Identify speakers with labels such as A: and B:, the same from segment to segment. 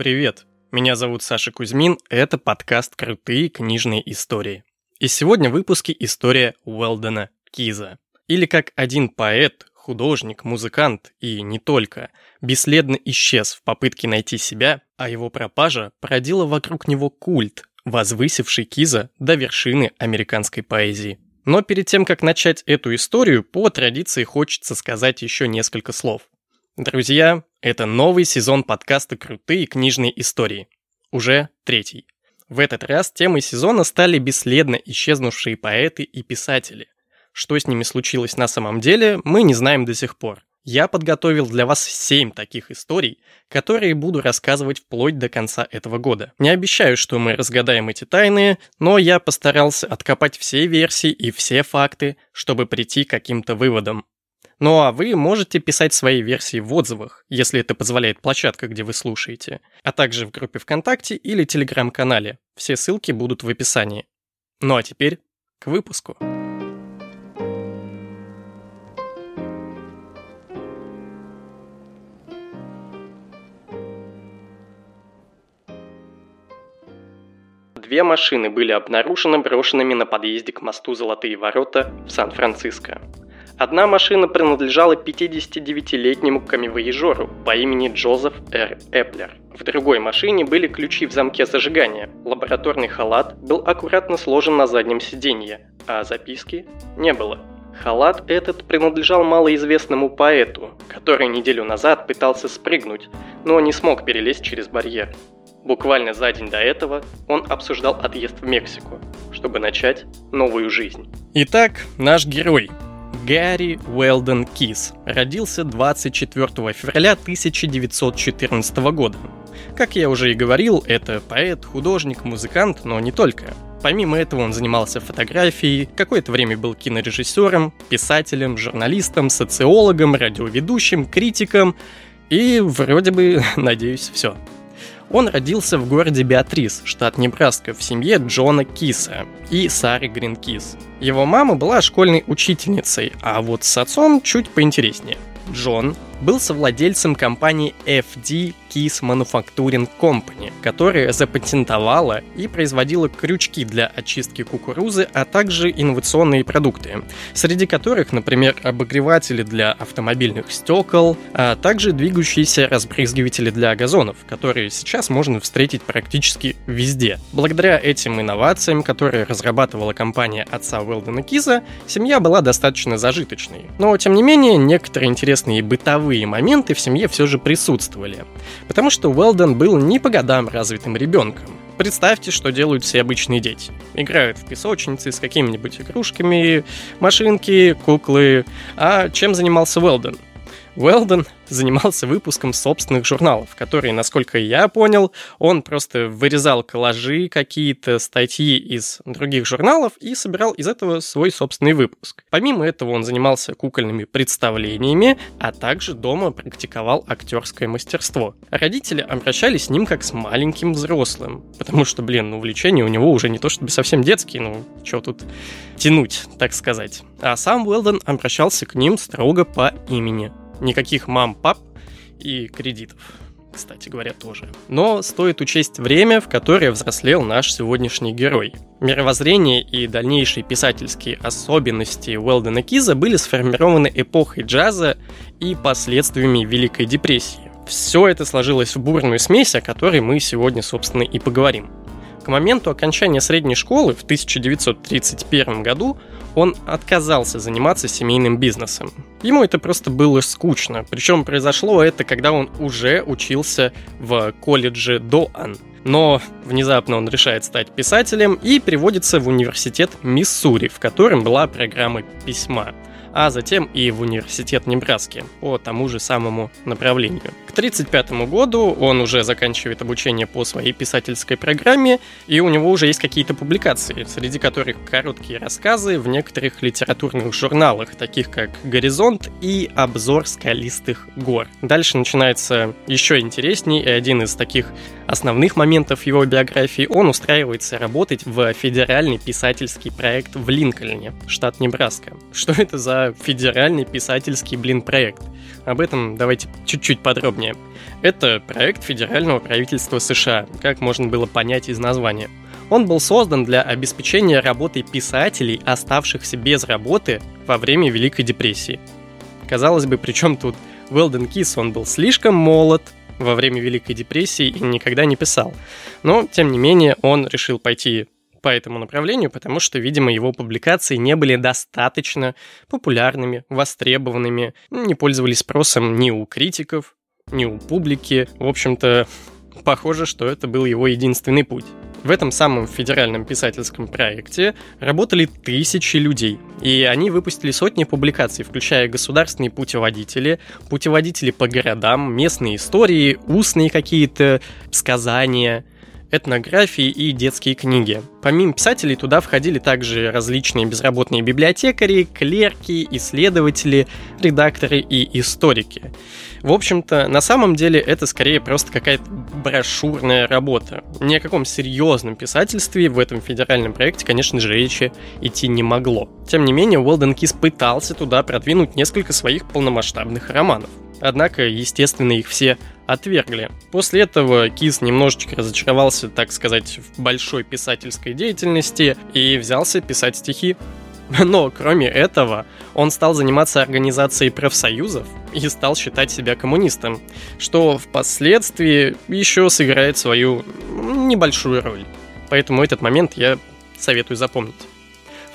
A: привет! Меня зовут Саша Кузьмин, это подкаст «Крутые книжные истории». И сегодня в выпуске история Уэлдена Киза. Или как один поэт, художник, музыкант и не только, бесследно исчез в попытке найти себя, а его пропажа породила вокруг него культ, возвысивший Киза до вершины американской поэзии. Но перед тем, как начать эту историю, по традиции хочется сказать еще несколько слов. Друзья, это новый сезон подкаста «Крутые книжные истории». Уже третий. В этот раз темой сезона стали бесследно исчезнувшие поэты и писатели. Что с ними случилось на самом деле, мы не знаем до сих пор. Я подготовил для вас 7 таких историй, которые буду рассказывать вплоть до конца этого года. Не обещаю, что мы разгадаем эти тайны, но я постарался откопать все версии и все факты, чтобы прийти к каким-то выводам. Ну а вы можете писать свои версии в отзывах, если это позволяет площадка, где вы слушаете, а также в группе ВКонтакте или Телеграм-канале. Все ссылки будут в описании. Ну а теперь к выпуску. Две машины были обнаружены брошенными на подъезде к мосту Золотые ворота в Сан-Франциско. Одна машина принадлежала 59-летнему камевоежору по имени Джозеф Р. Эплер. В другой машине были ключи в замке зажигания. Лабораторный халат был аккуратно сложен на заднем сиденье, а записки не было. Халат этот принадлежал малоизвестному поэту, который неделю назад пытался спрыгнуть, но не смог перелезть через барьер. Буквально за день до этого он обсуждал отъезд в Мексику, чтобы начать новую жизнь. Итак, наш герой Гарри Уэлден Кис родился 24 февраля 1914 года. Как я уже и говорил, это поэт, художник, музыкант, но не только. Помимо этого он занимался фотографией, какое-то время был кинорежиссером, писателем, журналистом, социологом, радиоведущим, критиком и вроде бы, надеюсь, все. Он родился в городе Беатрис, штат Небраска, в семье Джона Киса и Сары Гринкис. Его мама была школьной учительницей, а вот с отцом чуть поинтереснее. Джон был совладельцем компании FD Keys Manufacturing Company, которая запатентовала и производила крючки для очистки кукурузы, а также инновационные продукты, среди которых, например, обогреватели для автомобильных стекол, а также двигающиеся разбрызгиватели для газонов, которые сейчас можно встретить практически везде. Благодаря этим инновациям, которые разрабатывала компания отца Уэлдена Киза, семья была достаточно зажиточной. Но, тем не менее, некоторые интересные бытовые моменты в семье все же присутствовали. Потому что Уэлдон был не по годам развитым ребенком. Представьте, что делают все обычные дети. Играют в песочницы с какими-нибудь игрушками, машинки, куклы. А чем занимался Уэлдон? Уэлдон занимался выпуском собственных журналов, которые, насколько я понял, он просто вырезал коллажи, какие-то статьи из других журналов и собирал из этого свой собственный выпуск. Помимо этого он занимался кукольными представлениями, а также дома практиковал актерское мастерство. Родители обращались с ним как с маленьким взрослым, потому что, блин, ну, увлечения у него уже не то чтобы совсем детские, ну, что тут тянуть, так сказать. А сам Уэлдон обращался к ним строго по имени. Никаких мам, пап и кредитов кстати говоря, тоже. Но стоит учесть время, в которое взрослел наш сегодняшний герой. Мировоззрение и дальнейшие писательские особенности Уэлдена Киза были сформированы эпохой джаза и последствиями Великой депрессии. Все это сложилось в бурную смесь, о которой мы сегодня, собственно, и поговорим. К моменту окончания средней школы в 1931 году он отказался заниматься семейным бизнесом. Ему это просто было скучно. Причем произошло это, когда он уже учился в колледже Доан. Но внезапно он решает стать писателем и переводится в университет Миссури, в котором была программа письма а затем и в университет Небраски по тому же самому направлению. К 1935 году он уже заканчивает обучение по своей писательской программе, и у него уже есть какие-то публикации, среди которых короткие рассказы в некоторых литературных журналах, таких как «Горизонт» и «Обзор скалистых гор». Дальше начинается еще интересней, и один из таких основных моментов его биографии он устраивается работать в федеральный писательский проект в Линкольне, штат Небраска. Что это за федеральный писательский, блин, проект? Об этом давайте чуть-чуть подробнее. Это проект федерального правительства США, как можно было понять из названия. Он был создан для обеспечения работы писателей, оставшихся без работы во время Великой депрессии. Казалось бы, при чем тут Уэлден Кис, он был слишком молод во время Великой депрессии и никогда не писал. Но, тем не менее, он решил пойти по этому направлению, потому что, видимо, его публикации не были достаточно популярными, востребованными, не пользовались спросом ни у критиков, ни у публики. В общем-то, похоже, что это был его единственный путь. В этом самом федеральном писательском проекте работали тысячи людей, и они выпустили сотни публикаций, включая государственные путеводители, путеводители по городам, местные истории, устные какие-то сказания – этнографии и детские книги. Помимо писателей туда входили также различные безработные библиотекари, клерки, исследователи, редакторы и историки. В общем-то, на самом деле это скорее просто какая-то брошюрная работа. Ни о каком серьезном писательстве в этом федеральном проекте, конечно же, речи идти не могло. Тем не менее, Уэлден Кис пытался туда продвинуть несколько своих полномасштабных романов. Однако, естественно, их все отвергли. После этого Кис немножечко разочаровался, так сказать, в большой писательской деятельности и взялся писать стихи. Но, кроме этого, он стал заниматься организацией профсоюзов и стал считать себя коммунистом, что впоследствии еще сыграет свою небольшую роль. Поэтому этот момент я советую запомнить.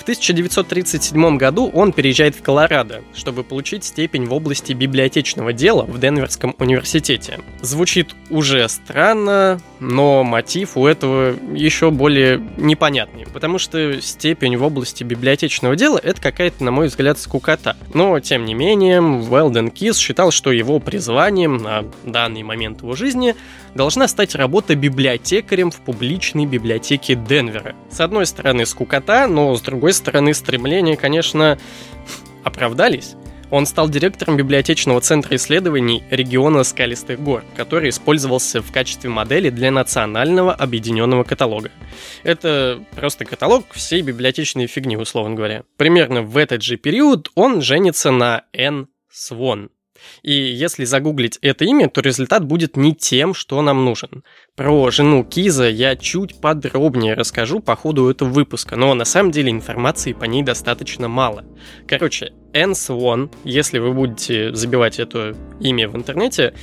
A: 1937 году он переезжает в Колорадо, чтобы получить степень в области библиотечного дела в Денверском университете. Звучит уже странно, но мотив у этого еще более непонятный, потому что степень в области библиотечного дела — это какая-то, на мой взгляд, скукота. Но, тем не менее, Уэлден Кис считал, что его призванием на данный момент его жизни должна стать работа библиотекарем в публичной библиотеке Денвера. С одной стороны, скукота, но с другой стороны, стремления, конечно, оправдались. Он стал директором библиотечного центра исследований региона Скалистых гор, который использовался в качестве модели для национального объединенного каталога. Это просто каталог всей библиотечной фигни, условно говоря. Примерно в этот же период он женится на Н. Свон, и если загуглить это имя, то результат будет не тем, что нам нужен. Про жену Киза я чуть подробнее расскажу по ходу этого выпуска, но на самом деле информации по ней достаточно мало. Короче, Энн Свон, если вы будете забивать это имя в интернете,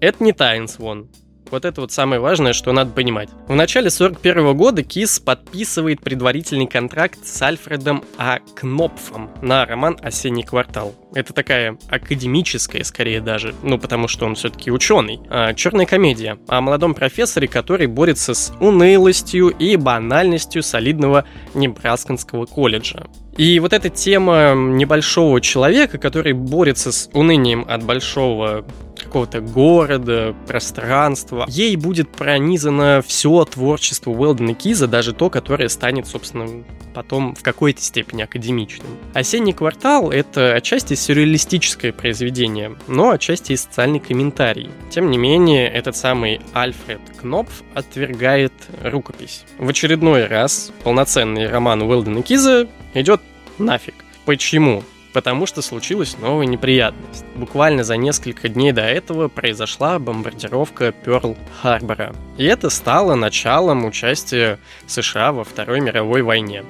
A: это не та Энн Свон. Вот это вот самое важное, что надо понимать. В начале 41 года Кис подписывает предварительный контракт с Альфредом А. Кнопфом на роман «Осенний квартал». Это такая академическая, скорее даже, ну потому что он все-таки ученый. А, черная комедия о молодом профессоре, который борется с унылостью и банальностью солидного Небрасканского колледжа. И вот эта тема небольшого человека, который борется с унынием от большого какого-то города, пространства, ей будет пронизано все творчество Уэлдена Киза, даже то, которое станет, собственно, потом в какой-то степени академичным. «Осенний квартал» — это отчасти сюрреалистическое произведение, но отчасти и социальный комментарий. Тем не менее, этот самый Альфред Кнопф отвергает рукопись. В очередной раз полноценный роман Уэлдена Киза идет нафиг. Почему? Потому что случилась новая неприятность. Буквально за несколько дней до этого произошла бомбардировка Пёрл-Харбора. И это стало началом участия США во Второй мировой войне.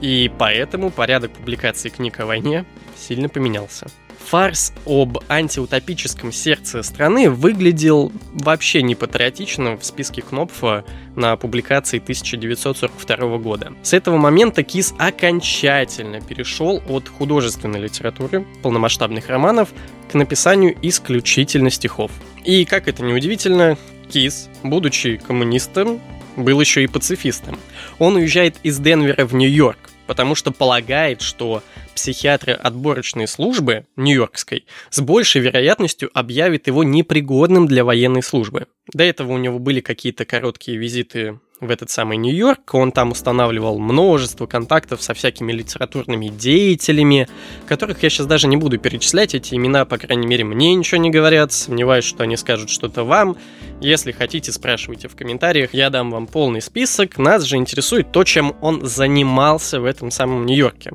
A: И поэтому порядок публикации книг о войне сильно поменялся фарс об антиутопическом сердце страны выглядел вообще не патриотично в списке Кнопфа на публикации 1942 года. С этого момента Кис окончательно перешел от художественной литературы, полномасштабных романов, к написанию исключительно стихов. И, как это ни удивительно, Кис, будучи коммунистом, был еще и пацифистом. Он уезжает из Денвера в Нью-Йорк, потому что полагает, что психиатры отборочной службы Нью-Йоркской с большей вероятностью объявят его непригодным для военной службы. До этого у него были какие-то короткие визиты в этот самый Нью-Йорк. Он там устанавливал множество контактов со всякими литературными деятелями, которых я сейчас даже не буду перечислять. Эти имена, по крайней мере, мне ничего не говорят. Сомневаюсь, что они скажут что-то вам. Если хотите, спрашивайте в комментариях. Я дам вам полный список. Нас же интересует то, чем он занимался в этом самом Нью-Йорке.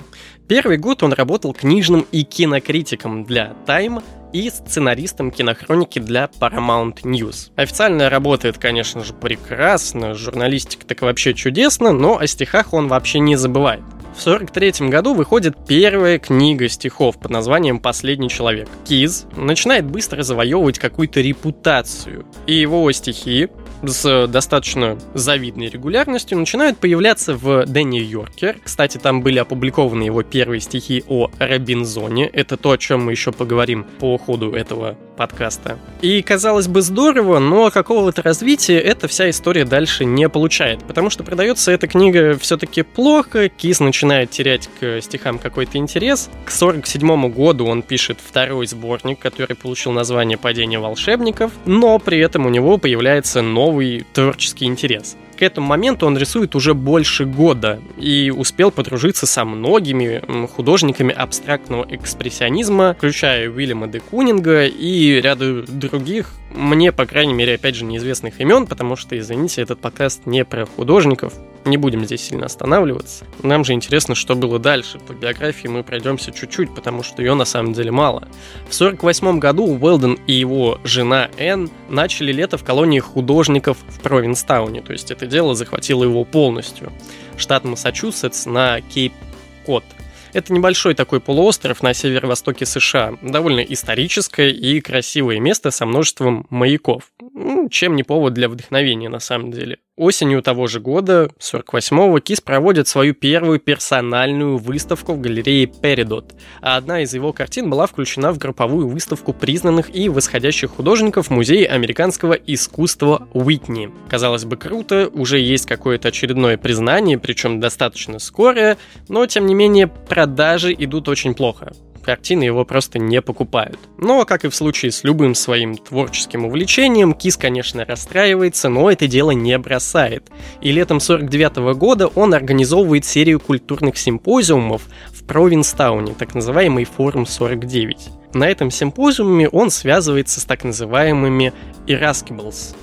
A: Первый год он работал книжным и кинокритиком для Time и сценаристом кинохроники для Paramount News. Официально работает, конечно же, прекрасно, журналистика так вообще чудесно, но о стихах он вообще не забывает. В 1943 году выходит первая книга стихов под названием «Последний человек». Киз начинает быстро завоевывать какую-то репутацию, и его стихи с достаточно завидной регулярностью начинают появляться в The New Yorker. Кстати, там были опубликованы его первые стихи о Робинзоне. Это то, о чем мы еще поговорим по ходу этого подкаста. И, казалось бы, здорово, но какого-то развития эта вся история дальше не получает, потому что продается эта книга все-таки плохо, Кис начинает терять к стихам какой-то интерес. К 47 году он пишет второй сборник, который получил название «Падение волшебников», но при этом у него появляется новый творческий интерес. К этому моменту он рисует уже больше года и успел подружиться со многими художниками абстрактного экспрессионизма, включая Уильяма де Кунинга и ряда других мне, по крайней мере, опять же, неизвестных имен, потому что, извините, этот подкаст не про художников. Не будем здесь сильно останавливаться. Нам же интересно, что было дальше. По биографии мы пройдемся чуть-чуть, потому что ее на самом деле мало. В 1948 году Уэлден и его жена Энн начали лето в колонии художников в Провинстауне, то есть это дело захватило его полностью. Штат Массачусетс на Кейп-Кот – это небольшой такой полуостров на северо-востоке США, довольно историческое и красивое место со множеством маяков. Ну, чем не повод для вдохновения на самом деле. Осенью того же года, 48-го, Кис проводит свою первую персональную выставку в галерее Перидот, а одна из его картин была включена в групповую выставку признанных и восходящих художников Музея американского искусства Уитни. Казалось бы, круто, уже есть какое-то очередное признание, причем достаточно скорое, но тем не менее продажи идут очень плохо картины его просто не покупают. Но, как и в случае с любым своим творческим увлечением, Кис, конечно, расстраивается, но это дело не бросает. И летом 49 года он организовывает серию культурных симпозиумов в Провинстауне, так называемый форум 49. На этом симпозиуме он связывается с так называемыми Irascibles,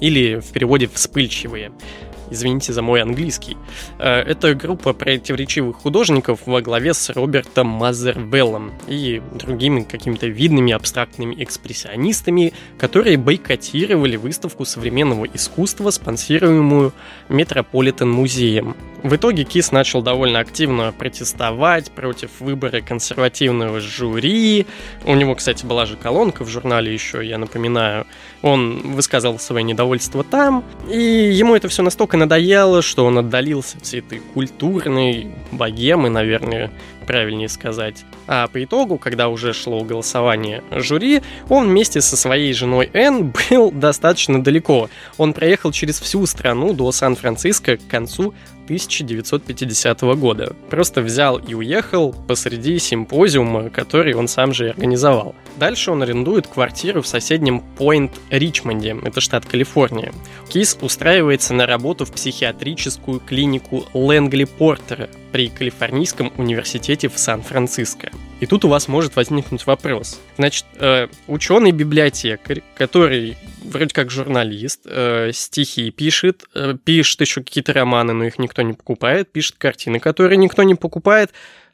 A: или в переводе «вспыльчивые». Извините за мой английский. Э, это группа противоречивых художников во главе с Робертом Мазервеллом и другими какими-то видными абстрактными экспрессионистами, которые бойкотировали выставку современного искусства, спонсируемую Метрополитен музеем. В итоге Кис начал довольно активно протестовать против выбора консервативного жюри. У него, кстати, была же колонка в журнале еще, я напоминаю. Он высказал свое недовольство там, и ему это все настолько надоело, что он отдалился от этой культурной богемы, наверное, правильнее сказать. А по итогу, когда уже шло голосование жюри, он вместе со своей женой Энн был достаточно далеко. Он проехал через всю страну до Сан-Франциско к концу 1950 года. Просто взял и уехал посреди симпозиума, который он сам же организовал. Дальше он арендует квартиру в соседнем Пойнт-Ричмонде, это штат Калифорния. Кис устраивается на работу в психиатрическую клинику Лэнгли Портера при Калифорнийском университете в Сан-Франциско. И тут у вас может возникнуть вопрос. Значит, э, ученый-библиотекарь, который вроде как журналист, э, стихи пишет, э, пишет еще какие-то романы, но их никто не покупает, пишет картины, которые никто не покупает.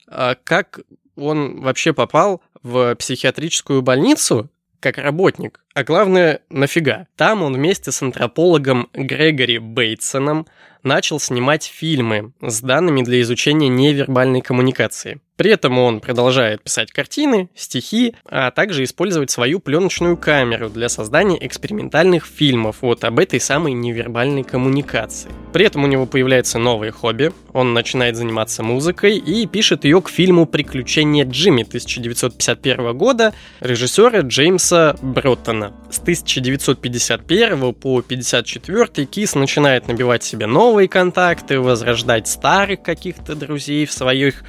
A: А как он вообще попал в психиатрическую больницу как работник? А главное, нафига? Там он вместе с антропологом Грегори Бейтсоном начал снимать фильмы с данными для изучения невербальной коммуникации. При этом он продолжает писать картины, стихи, а также использовать свою пленочную камеру для создания экспериментальных фильмов вот об этой самой невербальной коммуникации. При этом у него появляется новое хобби, он начинает заниматься музыкой и пишет ее к фильму «Приключения Джимми» 1951 года режиссера Джеймса Броттона. С 1951 по 1954 Кис начинает набивать себе новые контакты, возрождать старых каких-то друзей в своих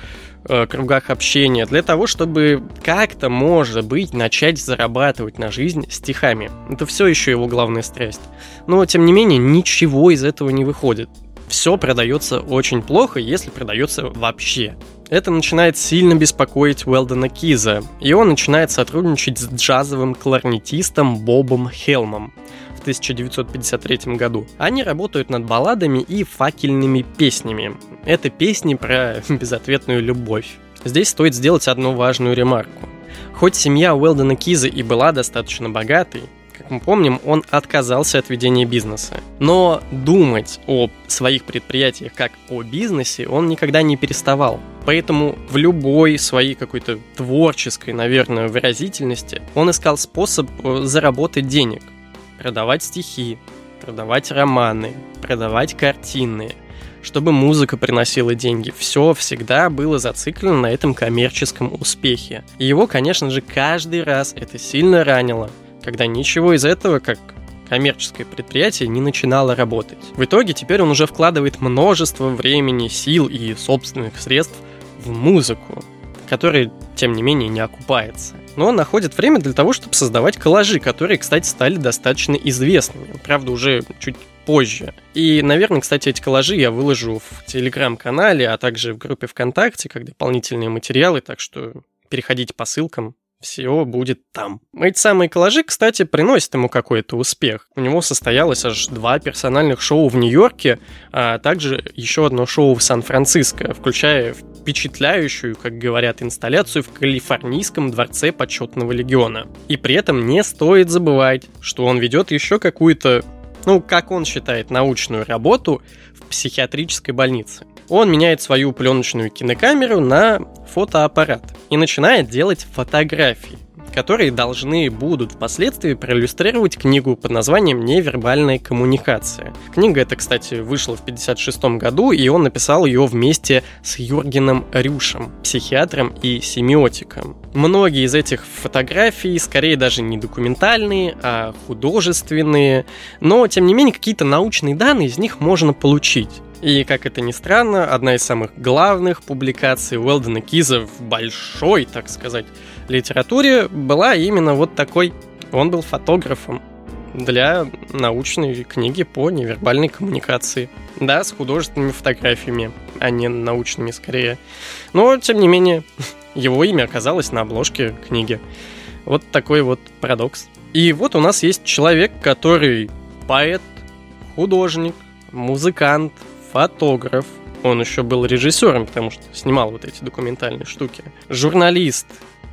A: кругах общения, для того, чтобы как-то, может быть, начать зарабатывать на жизнь стихами. Это все еще его главная страсть. Но, тем не менее, ничего из этого не выходит. Все продается очень плохо, если продается вообще. Это начинает сильно беспокоить Уэлдона Киза, и он начинает сотрудничать с джазовым кларнетистом Бобом Хелмом 1953 году. Они работают над балладами и факельными песнями. Это песни про безответную любовь. Здесь стоит сделать одну важную ремарку. Хоть семья Уэлдона Киза и была достаточно богатой, как мы помним, он отказался от ведения бизнеса. Но думать о своих предприятиях как о бизнесе он никогда не переставал. Поэтому в любой своей какой-то творческой, наверное, выразительности он искал способ э, заработать денег. Продавать стихи, продавать романы, продавать картины, чтобы музыка приносила деньги. Все всегда было зациклено на этом коммерческом успехе. И его, конечно же, каждый раз это сильно ранило когда ничего из этого, как коммерческое предприятие, не начинало работать. В итоге теперь он уже вкладывает множество времени, сил и собственных средств в музыку, которая, тем не менее, не окупается. Но он находит время для того, чтобы создавать коллажи, которые, кстати, стали достаточно известными. Правда, уже чуть позже. И, наверное, кстати, эти коллажи я выложу в телеграм-канале, а также в группе ВКонтакте, как дополнительные материалы, так что переходите по ссылкам, все будет там. Эти самые коллажи, кстати, приносят ему какой-то успех. У него состоялось аж два персональных шоу в Нью-Йорке, а также еще одно шоу в Сан-Франциско, включая впечатляющую, как говорят, инсталляцию в Калифорнийском дворце почетного легиона. И при этом не стоит забывать, что он ведет еще какую-то, ну, как он считает, научную работу в психиатрической больнице он меняет свою пленочную кинокамеру на фотоаппарат и начинает делать фотографии которые должны будут впоследствии проиллюстрировать книгу под названием «Невербальная коммуникация». Книга эта, кстати, вышла в 1956 году, и он написал ее вместе с Юргеном Рюшем, психиатром и семиотиком. Многие из этих фотографий скорее даже не документальные, а художественные, но, тем не менее, какие-то научные данные из них можно получить. И, как это ни странно, одна из самых главных публикаций Уэлдена Киза в большой, так сказать, литературе была именно вот такой. Он был фотографом для научной книги по невербальной коммуникации. Да, с художественными фотографиями, а не научными скорее. Но, тем не менее, его имя оказалось на обложке книги. Вот такой вот парадокс. И вот у нас есть человек, который поэт, художник, музыкант, фотограф, он еще был режиссером, потому что снимал вот эти документальные штуки, журналист,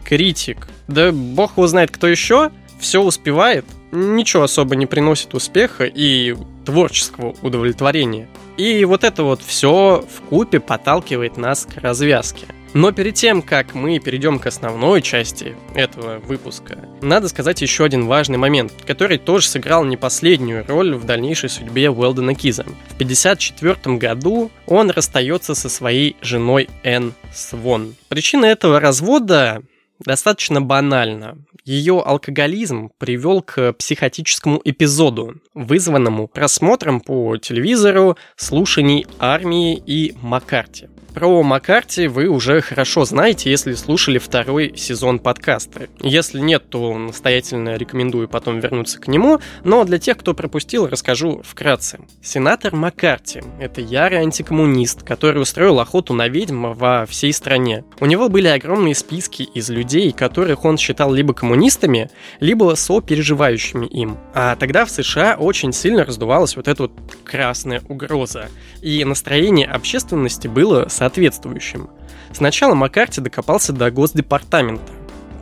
A: критик, да бог его знает кто еще, все успевает, ничего особо не приносит успеха и творческого удовлетворения. И вот это вот все в купе подталкивает нас к развязке – но перед тем, как мы перейдем к основной части этого выпуска, надо сказать еще один важный момент, который тоже сыграл не последнюю роль в дальнейшей судьбе Уэлдена Киза. В 1954 году он расстается со своей женой Энн Свон. Причина этого развода достаточно банальна. Ее алкоголизм привел к психотическому эпизоду, вызванному просмотром по телевизору слушаний армии и Маккарти. Про Маккарти вы уже хорошо знаете, если слушали второй сезон подкаста. Если нет, то настоятельно рекомендую потом вернуться к нему, но для тех, кто пропустил, расскажу вкратце. Сенатор Маккарти — это ярый антикоммунист, который устроил охоту на ведьм во всей стране. У него были огромные списки из людей, которых он считал либо коммунистами, либо сопереживающими им. А тогда в США очень сильно раздувалась вот эта вот красная угроза, и настроение общественности было соответствующим. Сначала Маккарти докопался до Госдепартамента.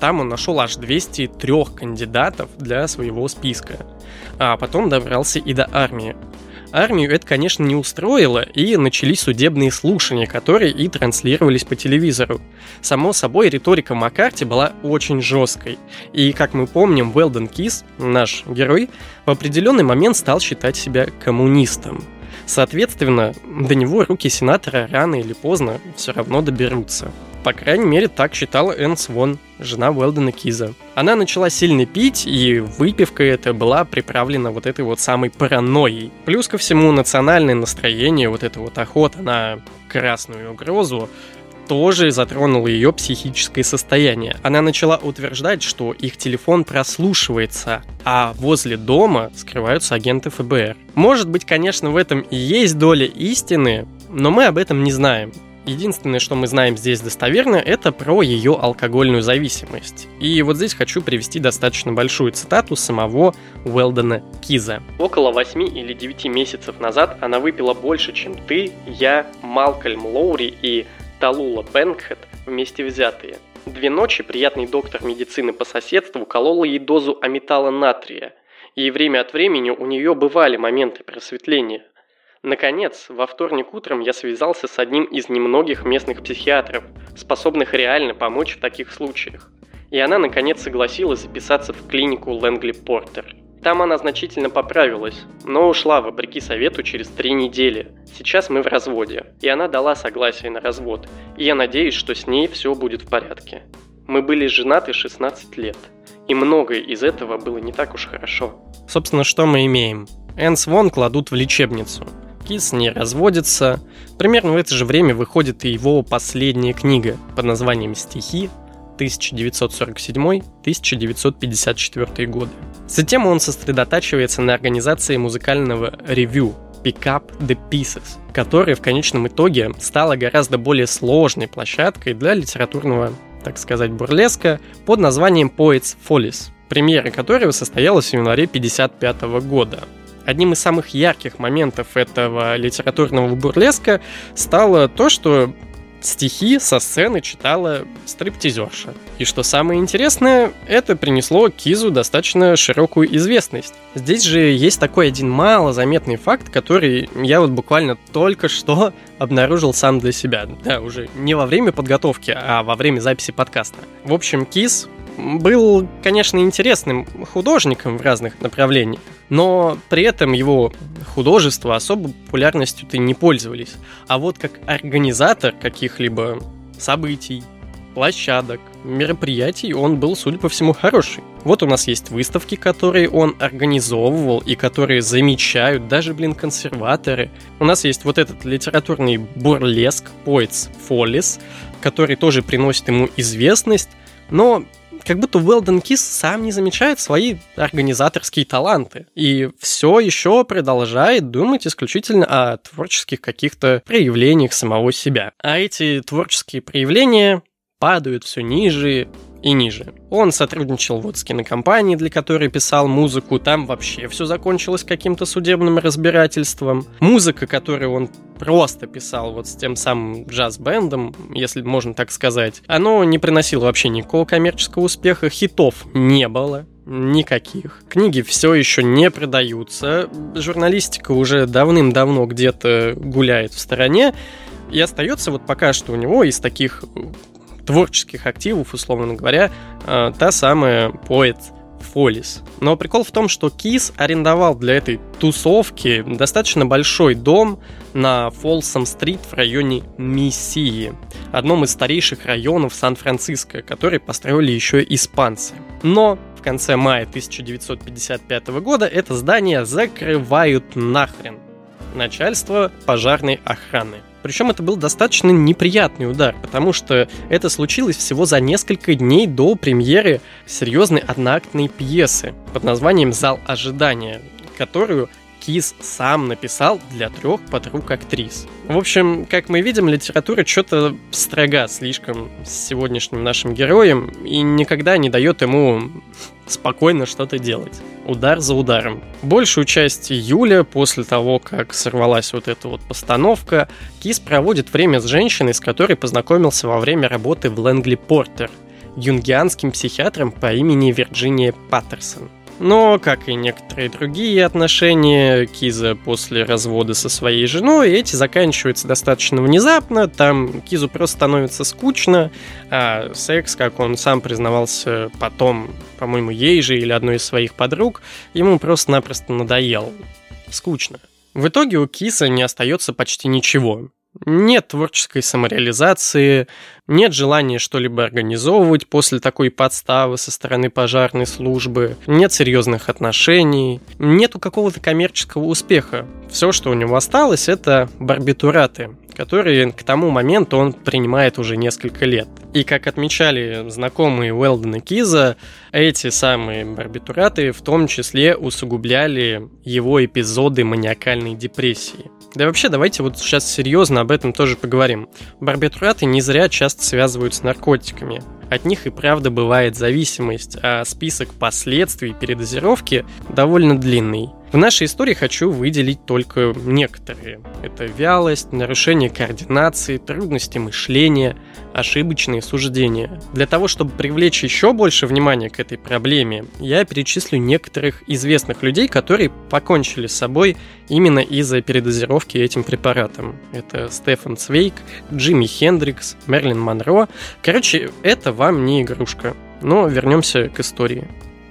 A: Там он нашел аж 203 кандидатов для своего списка. А потом добрался и до армии. Армию это, конечно, не устроило, и начались судебные слушания, которые и транслировались по телевизору. Само собой, риторика Маккарти была очень жесткой. И, как мы помним, Уэлден Кис, наш герой, в определенный момент стал считать себя коммунистом. Соответственно, до него руки сенатора рано или поздно все равно доберутся. По крайней мере, так считала Энн Свон, жена Уэлдена Киза. Она начала сильно пить, и выпивка эта была приправлена вот этой вот самой паранойей. Плюс ко всему, национальное настроение, вот эта вот охота на красную угрозу, тоже затронуло ее психическое состояние. Она начала утверждать, что их телефон прослушивается, а возле дома скрываются агенты ФБР. Может быть, конечно, в этом и есть доля истины, но мы об этом не знаем. Единственное, что мы знаем здесь достоверно, это про ее алкогольную зависимость. И вот здесь хочу привести достаточно большую цитату самого Уэлдена Киза. Около 8 или 9 месяцев назад она выпила больше, чем ты, я, Малкольм Лоури и Талула Бенкхед вместе взятые. Две ночи приятный доктор медицины по соседству колол ей дозу аметала натрия, и время от времени у нее бывали моменты просветления. Наконец, во вторник утром я связался с одним из немногих местных психиатров, способных реально помочь в таких случаях. И она наконец согласилась записаться в клинику Лэнгли Портер. Там она значительно поправилась, но ушла вопреки совету через три недели. Сейчас мы в разводе, и она дала согласие на развод, и я надеюсь, что с ней все будет в порядке. Мы были женаты 16 лет, и многое из этого было не так уж хорошо. Собственно, что мы имеем? Энс Вон кладут в лечебницу. Кис с ней разводится. Примерно в это же время выходит и его последняя книга под названием «Стихи», 1947-1954 годы. Затем он сосредотачивается на организации музыкального ревю Pick Up The Pieces, которая в конечном итоге стала гораздо более сложной площадкой для литературного, так сказать, бурлеска под названием Poets Follies, премьера которого состоялась в январе 1955 года. Одним из самых ярких моментов этого литературного бурлеска стало то, что стихи со сцены читала стриптизерша. И что самое интересное, это принесло Кизу достаточно широкую известность. Здесь же есть такой один малозаметный факт, который я вот буквально только что обнаружил сам для себя. Да, уже не во время подготовки, а во время записи подкаста. В общем, Киз был, конечно, интересным художником в разных направлениях, но при этом его художества особо популярностью-то не пользовались. А вот как организатор каких-либо событий, площадок, мероприятий он был, судя по всему, хороший. Вот у нас есть выставки, которые он организовывал и которые замечают даже, блин, консерваторы. У нас есть вот этот литературный бурлеск, Poets Follies, который тоже приносит ему известность, но как будто Уэлден Кис сам не замечает свои организаторские таланты. И все еще продолжает думать исключительно о творческих каких-то проявлениях самого себя. А эти творческие проявления падают все ниже и ниже. Он сотрудничал вот с кинокомпанией, для которой писал музыку, там вообще все закончилось каким-то судебным разбирательством. Музыка, которую он просто писал вот с тем самым джаз-бендом, если можно так сказать, оно не приносило вообще никакого коммерческого успеха, хитов не было, никаких. Книги все еще не продаются, журналистика уже давным-давно где-то гуляет в стороне, и остается вот пока что у него из таких творческих активов, условно говоря, э, та самая поэт Фолис. Но прикол в том, что Кис арендовал для этой тусовки достаточно большой дом на Фолсом-стрит в районе Миссии, одном из старейших районов Сан-Франциско, который построили еще испанцы. Но в конце мая 1955 года это здание закрывают нахрен. Начальство пожарной охраны. Причем это был достаточно неприятный удар, потому что это случилось всего за несколько дней до премьеры серьезной одноактной пьесы под названием «Зал ожидания», которую Кис сам написал для трех подруг актрис. В общем, как мы видим, литература что-то строга слишком с сегодняшним нашим героем и никогда не дает ему спокойно что-то делать. Удар за ударом. Большую часть июля, после того, как сорвалась вот эта вот постановка, Кис проводит время с женщиной, с которой познакомился во время работы в Лэнгли Портер, юнгианским психиатром по имени Вирджиния Паттерсон. Но, как и некоторые другие отношения Киза после развода со своей женой, эти заканчиваются достаточно внезапно. Там Кизу просто становится скучно, а секс, как он сам признавался потом, по-моему, ей же или одной из своих подруг, ему просто-напросто надоел. Скучно. В итоге у Киса не остается почти ничего. Нет творческой самореализации, нет желания что-либо организовывать после такой подставы со стороны пожарной службы, нет серьезных отношений, нету какого-то коммерческого успеха. Все, что у него осталось, это барбитураты. который к тому моменту он принимает уже несколько лет. И как отмечали знакомые Уэлдена Киза, эти самые барбитураты в том числе усугубляли его эпизоды маниакальной депрессии. Да и вообще, давайте вот сейчас серьезно об этом тоже поговорим. Барбитураты не зря часто связывают с наркотиками. От них и правда бывает зависимость, а список последствий передозировки довольно длинный. В нашей истории хочу выделить только некоторые. Это вялость, нарушение координации, трудности мышления, ошибочные суждения. Для того, чтобы привлечь еще больше внимания к этой проблеме, я перечислю некоторых известных людей, которые покончили с собой именно из-за передозировки этим препаратом. Это Стефан Цвейк, Джимми Хендрикс, Мерлин Монро. Короче, это вам не игрушка. Но вернемся к истории.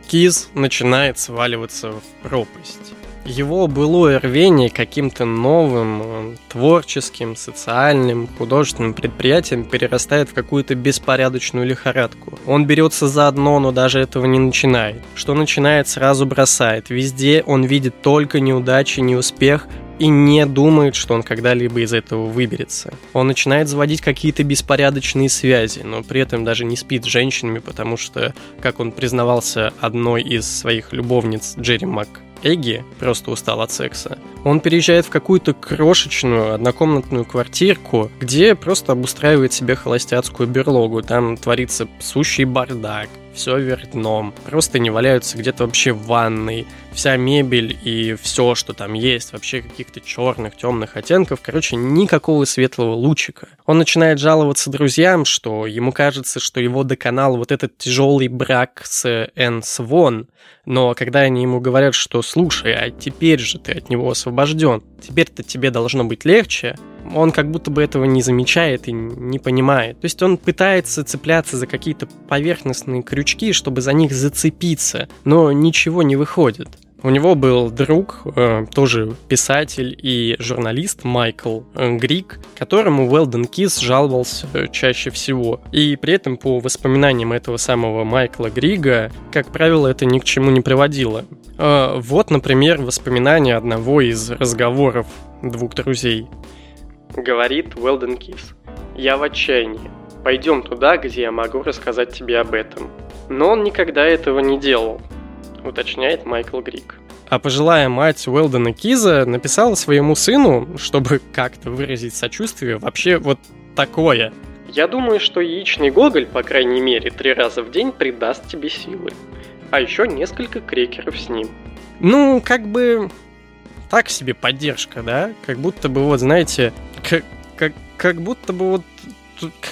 A: Киз начинает сваливаться в пропасть. Его былое рвение каким-то новым, э, творческим, социальным, художественным предприятием перерастает в какую-то беспорядочную лихорадку. Он берется за одно, но даже этого не начинает. Что начинает, сразу бросает. Везде он видит только неудачи, неуспех, и не думает, что он когда-либо из этого выберется. Он начинает заводить какие-то беспорядочные связи, но при этом даже не спит с женщинами, потому что, как он признавался одной из своих любовниц Джерри Мак Эгги просто устал от секса. Он переезжает в какую-то крошечную однокомнатную квартирку, где просто обустраивает себе холостяцкую берлогу. Там творится сущий бардак все вверх дном. Просто не валяются где-то вообще в ванной. Вся мебель и все, что там есть, вообще каких-то черных, темных оттенков. Короче, никакого светлого лучика. Он начинает жаловаться друзьям, что ему кажется, что его доконал вот этот тяжелый брак с Энн Свон. Но когда они ему говорят, что слушай, а теперь же ты от него освобожден, теперь-то тебе должно быть легче, он как будто бы этого не замечает и не понимает. То есть он пытается цепляться за какие-то поверхностные крючки, чтобы за них зацепиться, но ничего не выходит. У него был друг, э, тоже писатель и журналист Майкл э, Грик, которому Уэлден Кис жаловался э, чаще всего. И при этом, по воспоминаниям этого самого Майкла Грига, как правило, это ни к чему не приводило. Вот, например, воспоминания одного из разговоров двух друзей. Говорит Уэлден Кис. «Я в отчаянии. Пойдем туда, где я могу рассказать тебе об этом». Но он никогда этого не делал, уточняет Майкл Грик. А пожилая мать Уэлдена Киза написала своему сыну, чтобы как-то выразить сочувствие, вообще вот такое. Я думаю, что яичный гоголь, по крайней мере, три раза в день придаст тебе силы. А еще несколько крекеров с ним. Ну, как бы так себе поддержка, да? Как будто бы, вот, знаете, как, как, как будто бы вот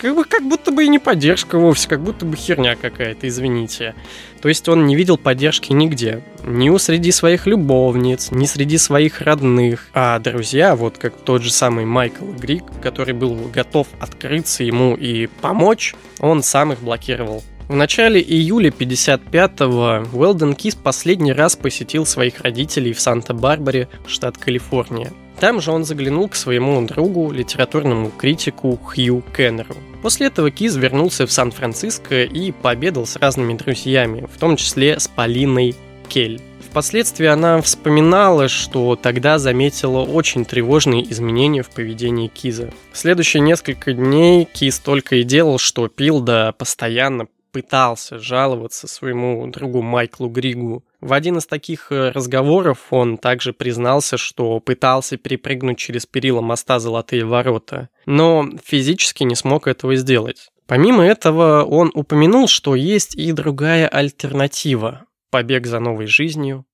A: как, бы, как будто бы и не поддержка вовсе, как будто бы херня какая-то, извините. То есть он не видел поддержки нигде. Ни у среди своих любовниц, ни среди своих родных. А друзья, вот как тот же самый Майкл Грик, который был готов открыться ему и помочь, он сам их блокировал. В начале июля 55-го Уэлден Кис последний раз посетил своих родителей в Санта-Барбаре, штат Калифорния. Там же он заглянул к своему другу, литературному критику Хью Кеннеру. После этого Киз вернулся в Сан-Франциско и пообедал с разными друзьями, в том числе с Полиной Кель. Впоследствии она вспоминала, что тогда заметила очень тревожные изменения в поведении Киза. В следующие несколько дней Киз только и делал, что пил, да постоянно пытался жаловаться своему другу Майклу Григу. В один из таких э, разговоров он также признался, что пытался перепрыгнуть через перила моста «Золотые ворота», но физически не смог этого сделать. Помимо этого, он упомянул, что есть и другая альтернатива – побег за новой жизнью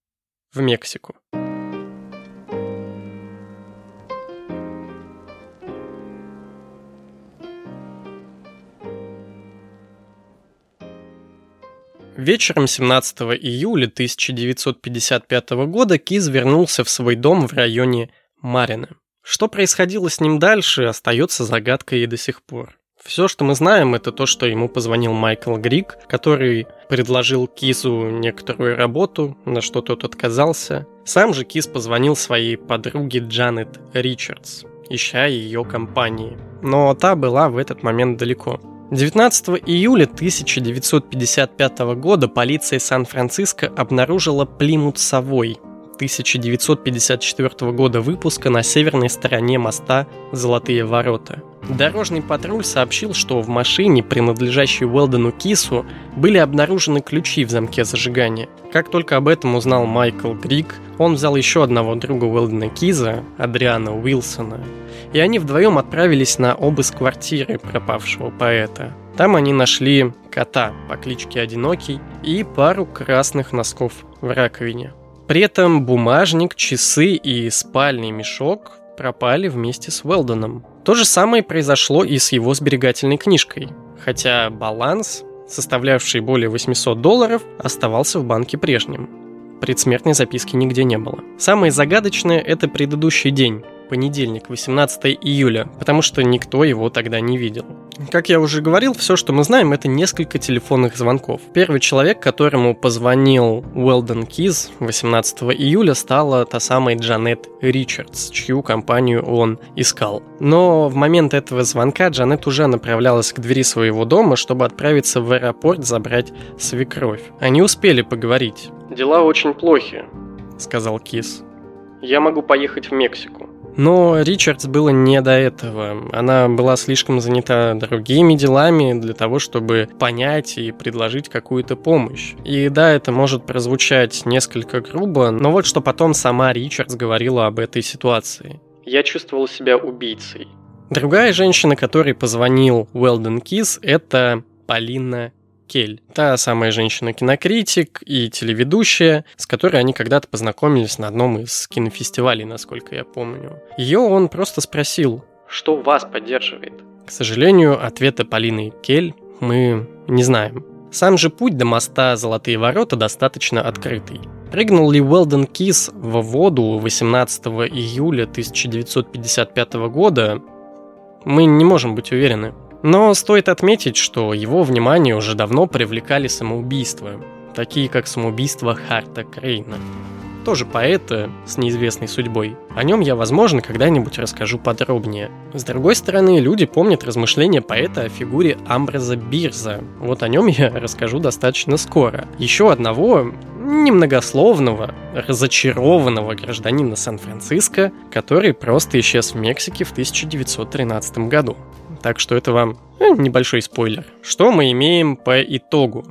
A: в Мексику. Вечером 17 июля 1955 года Киз вернулся в свой дом в районе Марина. Что происходило с ним дальше, остается загадкой и до сих пор. Все, что мы знаем, это то, что ему позвонил Майкл Грик, который предложил Кизу некоторую работу, на что тот отказался. Сам же Киз позвонил своей подруге Джанет Ричардс, ища ее компании. Но та была в этот момент далеко. 19 июля 1955 года полиция Сан-Франциско обнаружила Плимут Совой 1954 года выпуска на северной стороне моста «Золотые ворота». Дорожный патруль сообщил, что в машине, принадлежащей Уэлдену Кису, были обнаружены ключи в замке зажигания. Как только об этом узнал Майкл Грик, он взял еще одного друга Уэлдена Киза, Адриана Уилсона, и они вдвоем отправились на обыск квартиры пропавшего поэта. Там они нашли кота по кличке Одинокий и пару красных носков в раковине. При этом бумажник, часы и спальный мешок пропали вместе с Уэлдоном. То же самое произошло и с его сберегательной книжкой, хотя баланс, составлявший более 800 долларов, оставался в банке прежним. Предсмертной записки нигде не было. Самое загадочное – это предыдущий день, понедельник, 18 июля, потому что никто его тогда не видел. Как я уже говорил, все, что мы знаем, это несколько телефонных звонков. Первый человек, которому позвонил Уэлден Киз 18 июля, стала та самая Джанет Ричардс, чью компанию он искал. Но в момент этого звонка Джанет уже направлялась к двери своего дома, чтобы отправиться в аэропорт забрать свекровь. Они успели поговорить.
B: «Дела очень плохи», —
A: сказал Киз.
B: «Я могу поехать в Мексику».
A: Но Ричардс было не до этого. Она была слишком занята другими делами для того, чтобы понять и предложить какую-то помощь. И да, это может прозвучать несколько грубо, но вот что потом сама Ричардс говорила об этой ситуации.
B: «Я чувствовал себя убийцей».
A: Другая женщина, которой позвонил Уэлден Кис, это Полина Кель. Та самая женщина-кинокритик и телеведущая, с которой они когда-то познакомились на одном из кинофестивалей, насколько я помню. Ее он просто спросил.
B: Что вас поддерживает?
A: К сожалению, ответа Полины Кель мы не знаем. Сам же путь до моста Золотые ворота достаточно открытый. Прыгнул ли Уэлден Кис в воду 18 июля 1955 года, мы не можем быть уверены. Но стоит отметить, что его внимание уже давно привлекали самоубийства, такие как самоубийство Харта Крейна. Тоже поэта с неизвестной судьбой. О нем я, возможно, когда-нибудь расскажу подробнее. С другой стороны, люди помнят размышления поэта о фигуре Амбраза Бирза. Вот о нем я расскажу достаточно скоро. Еще одного немногословного, разочарованного гражданина Сан-Франциско, который просто исчез в Мексике в 1913 году. Так что это вам э, небольшой спойлер. Что мы имеем по итогу?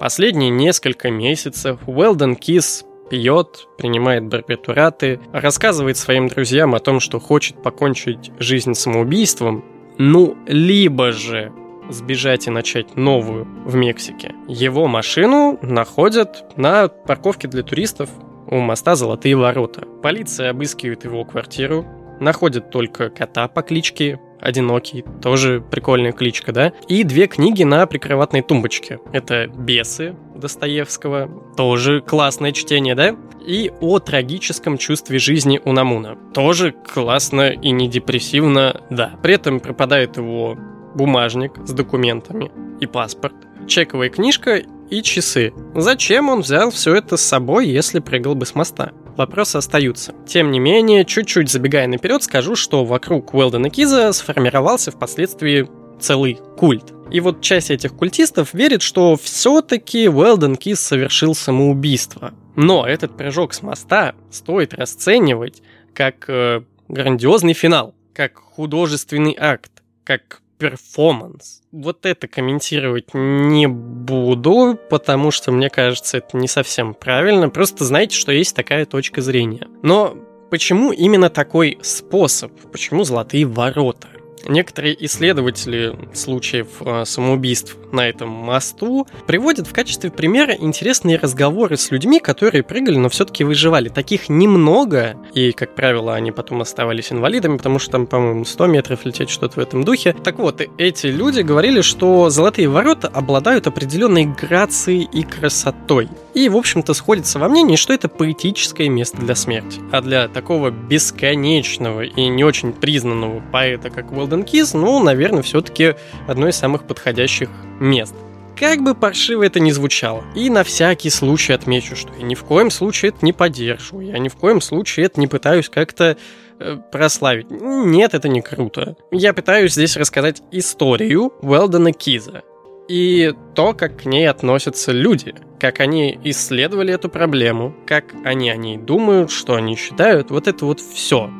A: Последние несколько месяцев Уэлден Кис пьет, принимает барбитураты, рассказывает своим друзьям о том, что хочет покончить жизнь самоубийством, ну, либо же сбежать и начать новую в Мексике. Его машину находят на парковке для туристов у моста Золотые ворота. Полиция обыскивает его квартиру, находит только кота по кличке одинокий, тоже прикольная кличка, да? И две книги на прикроватной тумбочке. Это «Бесы» Достоевского, тоже классное чтение, да? И о трагическом чувстве жизни у Намуна. Тоже классно и не депрессивно, да. При этом пропадает его бумажник с документами и паспорт, чековая книжка и часы. Зачем он взял все это с собой, если прыгал бы с моста? Вопросы остаются. Тем не менее, чуть-чуть забегая наперед, скажу, что вокруг Уэлдена Киза сформировался впоследствии целый культ. И вот часть этих культистов верит, что все-таки Уэлден Киз совершил самоубийство. Но этот прыжок с моста стоит расценивать как э, грандиозный финал, как художественный акт, как перформанс. Вот это комментировать не буду, потому что мне кажется, это не совсем правильно. Просто знаете, что есть такая точка зрения. Но почему именно такой способ? Почему золотые ворота? Некоторые исследователи случаев э, самоубийств на этом мосту приводят в качестве примера интересные разговоры с людьми, которые прыгали, но все-таки выживали. Таких немного, и, как правило, они потом оставались инвалидами, потому что там, по-моему, 100 метров лететь, что-то в этом духе. Так вот, эти люди говорили, что золотые ворота обладают определенной грацией и красотой. И, в общем-то, сходится во мнении, что это поэтическое место для смерти. А для такого бесконечного и не очень признанного поэта, как Уэлл Golden Keys, ну, наверное, все-таки одно из самых подходящих мест. Как бы паршиво это ни звучало. И на всякий случай отмечу, что я ни в коем случае это не поддерживаю. Я ни в коем случае это не пытаюсь как-то э, прославить. Нет, это не круто. Я пытаюсь здесь рассказать историю Уэлдона Киза. И то, как к ней относятся люди, как они исследовали эту проблему, как они о ней думают, что они считают, вот это вот все.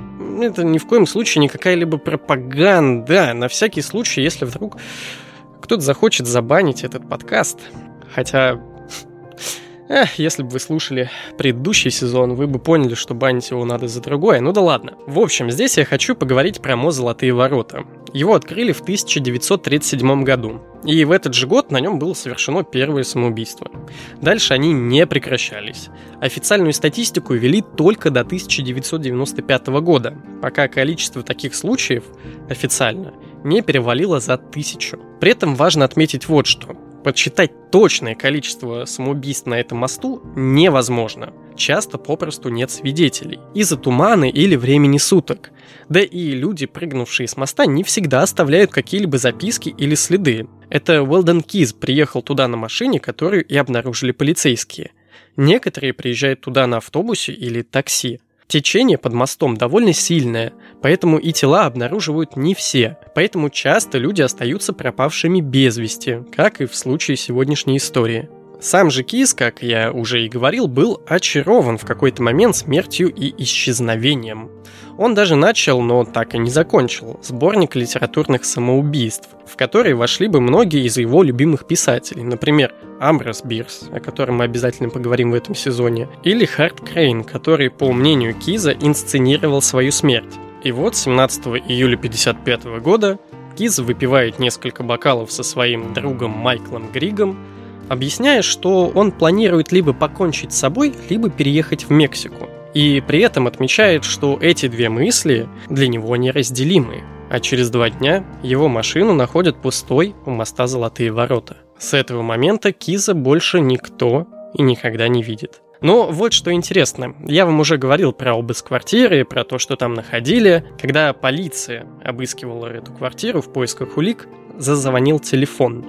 A: Это ни в коем случае не какая-либо пропаганда, на всякий случай, если вдруг кто-то захочет забанить этот подкаст. Хотя Эх, если бы вы слушали предыдущий сезон, вы бы поняли, что банить его надо за другое. Ну да ладно. В общем, здесь я хочу поговорить про МО «Золотые ворота». Его открыли в 1937 году. И в этот же год на нем было совершено первое самоубийство. Дальше они не прекращались. Официальную статистику вели только до 1995 года, пока количество таких случаев официально не перевалило за тысячу. При этом важно отметить вот что подсчитать точное количество самоубийств на этом мосту невозможно. Часто попросту нет свидетелей. Из-за тумана или времени суток. Да и люди, прыгнувшие с моста, не всегда оставляют какие-либо записки или следы. Это Уэлден Киз приехал туда на машине, которую и обнаружили полицейские. Некоторые приезжают туда на автобусе или такси. Течение под мостом довольно сильное, поэтому и тела обнаруживают не все. Поэтому часто люди остаются пропавшими без вести, как и в случае сегодняшней истории. Сам же Кис, как я уже и говорил, был очарован в какой-то момент смертью и исчезновением. Он даже начал, но так и не закончил, сборник литературных самоубийств, в который вошли бы многие из его любимых писателей, например, Амброс Бирс, о котором мы обязательно поговорим в этом сезоне, или Харт Крейн, который, по мнению Киза, инсценировал свою смерть. И вот 17 июля 1955 года Киз выпивает несколько бокалов со своим другом Майклом Григом, объясняя, что он планирует либо покончить с собой, либо переехать в Мексику. И при этом отмечает, что эти две мысли для него неразделимы. А через два дня его машину находят пустой у моста Золотые ворота. С этого момента Киза больше никто и никогда не видит. Но вот что интересно. Я вам уже говорил про обыск квартиры, про то, что там находили. Когда полиция обыскивала эту квартиру в поисках улик, зазвонил телефон.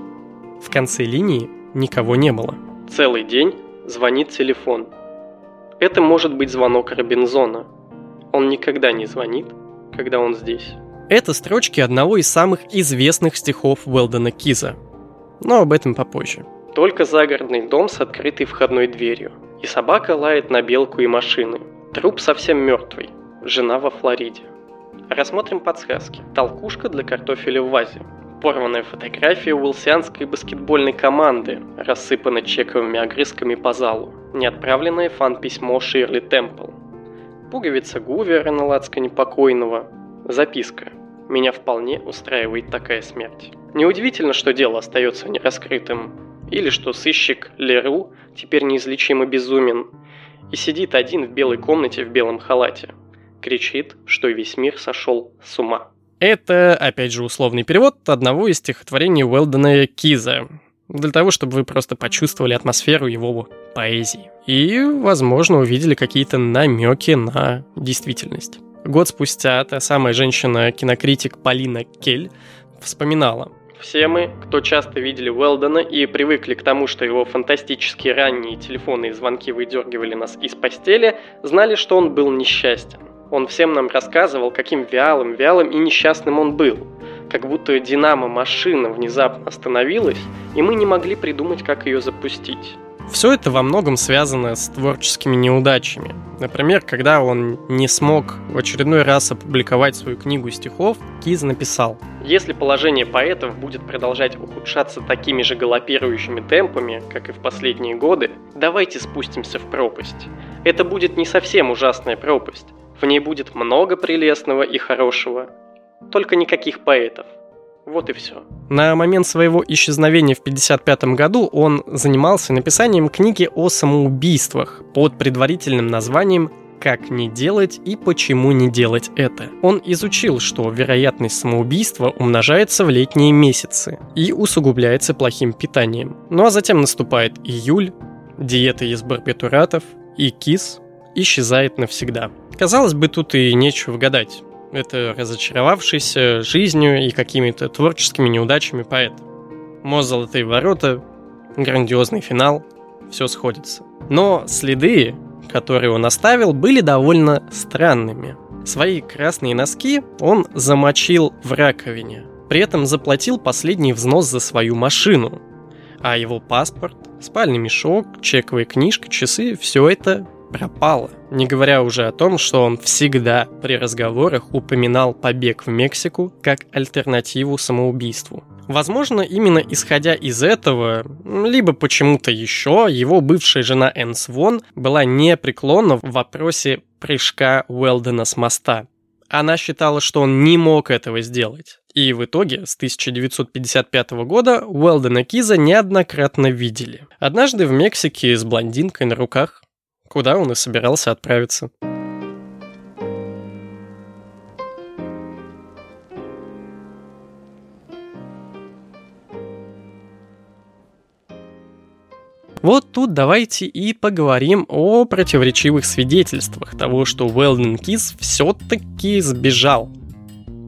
A: В конце линии никого не было.
B: Целый день звонит телефон. Это может быть звонок Робинзона. Он никогда не звонит, когда он здесь.
A: Это строчки одного из самых известных стихов Уэлдона Киза. Но об этом попозже.
B: Только загородный дом с открытой входной дверью. И собака лает на белку и машины. Труп совсем мертвый. Жена во Флориде. Рассмотрим подсказки. Толкушка для картофеля в вазе. Порванная фотография уилсианской баскетбольной команды, рассыпана чековыми огрызками по залу. Неотправленное фан-письмо Ширли Темпл. Пуговица Гувера на лацкане покойного. Записка. Меня вполне устраивает такая смерть. Неудивительно, что дело остается нераскрытым. Или что сыщик Леру теперь неизлечимо безумен и сидит один в белой комнате в белом халате. Кричит, что весь мир сошел с ума.
A: Это, опять же, условный перевод одного из стихотворений Уэлдона Киза, для того, чтобы вы просто почувствовали атмосферу его поэзии. И, возможно, увидели какие-то намеки на действительность. Год спустя та самая женщина-кинокритик Полина Кель вспоминала.
B: Все мы, кто часто видели Уэлдона и привыкли к тому, что его фантастические ранние телефонные звонки выдергивали нас из постели, знали, что он был несчастен. Он всем нам рассказывал, каким вялым, вялым и несчастным он был. Как будто динамо-машина внезапно остановилась, и мы не могли придумать, как ее запустить.
A: Все это во многом связано с творческими неудачами. Например, когда он не смог в очередной раз опубликовать свою книгу стихов, Киз написал
B: «Если положение поэтов будет продолжать ухудшаться такими же галопирующими темпами, как и в последние годы, давайте спустимся в пропасть. Это будет не совсем ужасная пропасть, в ней будет много прелестного и хорошего, только никаких поэтов. Вот и все.
A: На момент своего исчезновения в 1955 году он занимался написанием книги о самоубийствах под предварительным названием «Как не делать и почему не делать это». Он изучил, что вероятность самоубийства умножается в летние месяцы и усугубляется плохим питанием. Ну а затем наступает июль, диета из барбитуратов, и кис исчезает навсегда. Казалось бы, тут и нечего гадать. Это разочаровавшийся жизнью и какими-то творческими неудачами поэт. Мост «Золотые ворота», грандиозный финал, все сходится. Но следы, которые он оставил, были довольно странными. Свои красные носки он замочил в раковине. При этом заплатил последний взнос за свою машину.
B: А его паспорт, спальный мешок, чековая книжка, часы – все это пропало. Не говоря уже о том, что он всегда при разговорах упоминал побег в Мексику как альтернативу самоубийству. Возможно, именно исходя из этого, либо почему-то еще, его бывшая жена Энн Свон была непреклонна в вопросе прыжка Уэлдена с моста. Она считала, что он не мог этого сделать. И в итоге с 1955 года Уэлдена Киза неоднократно видели. Однажды в Мексике с блондинкой на руках, куда он и собирался отправиться. Вот тут давайте и поговорим о противоречивых свидетельствах того, что Уэлден Кис все-таки сбежал,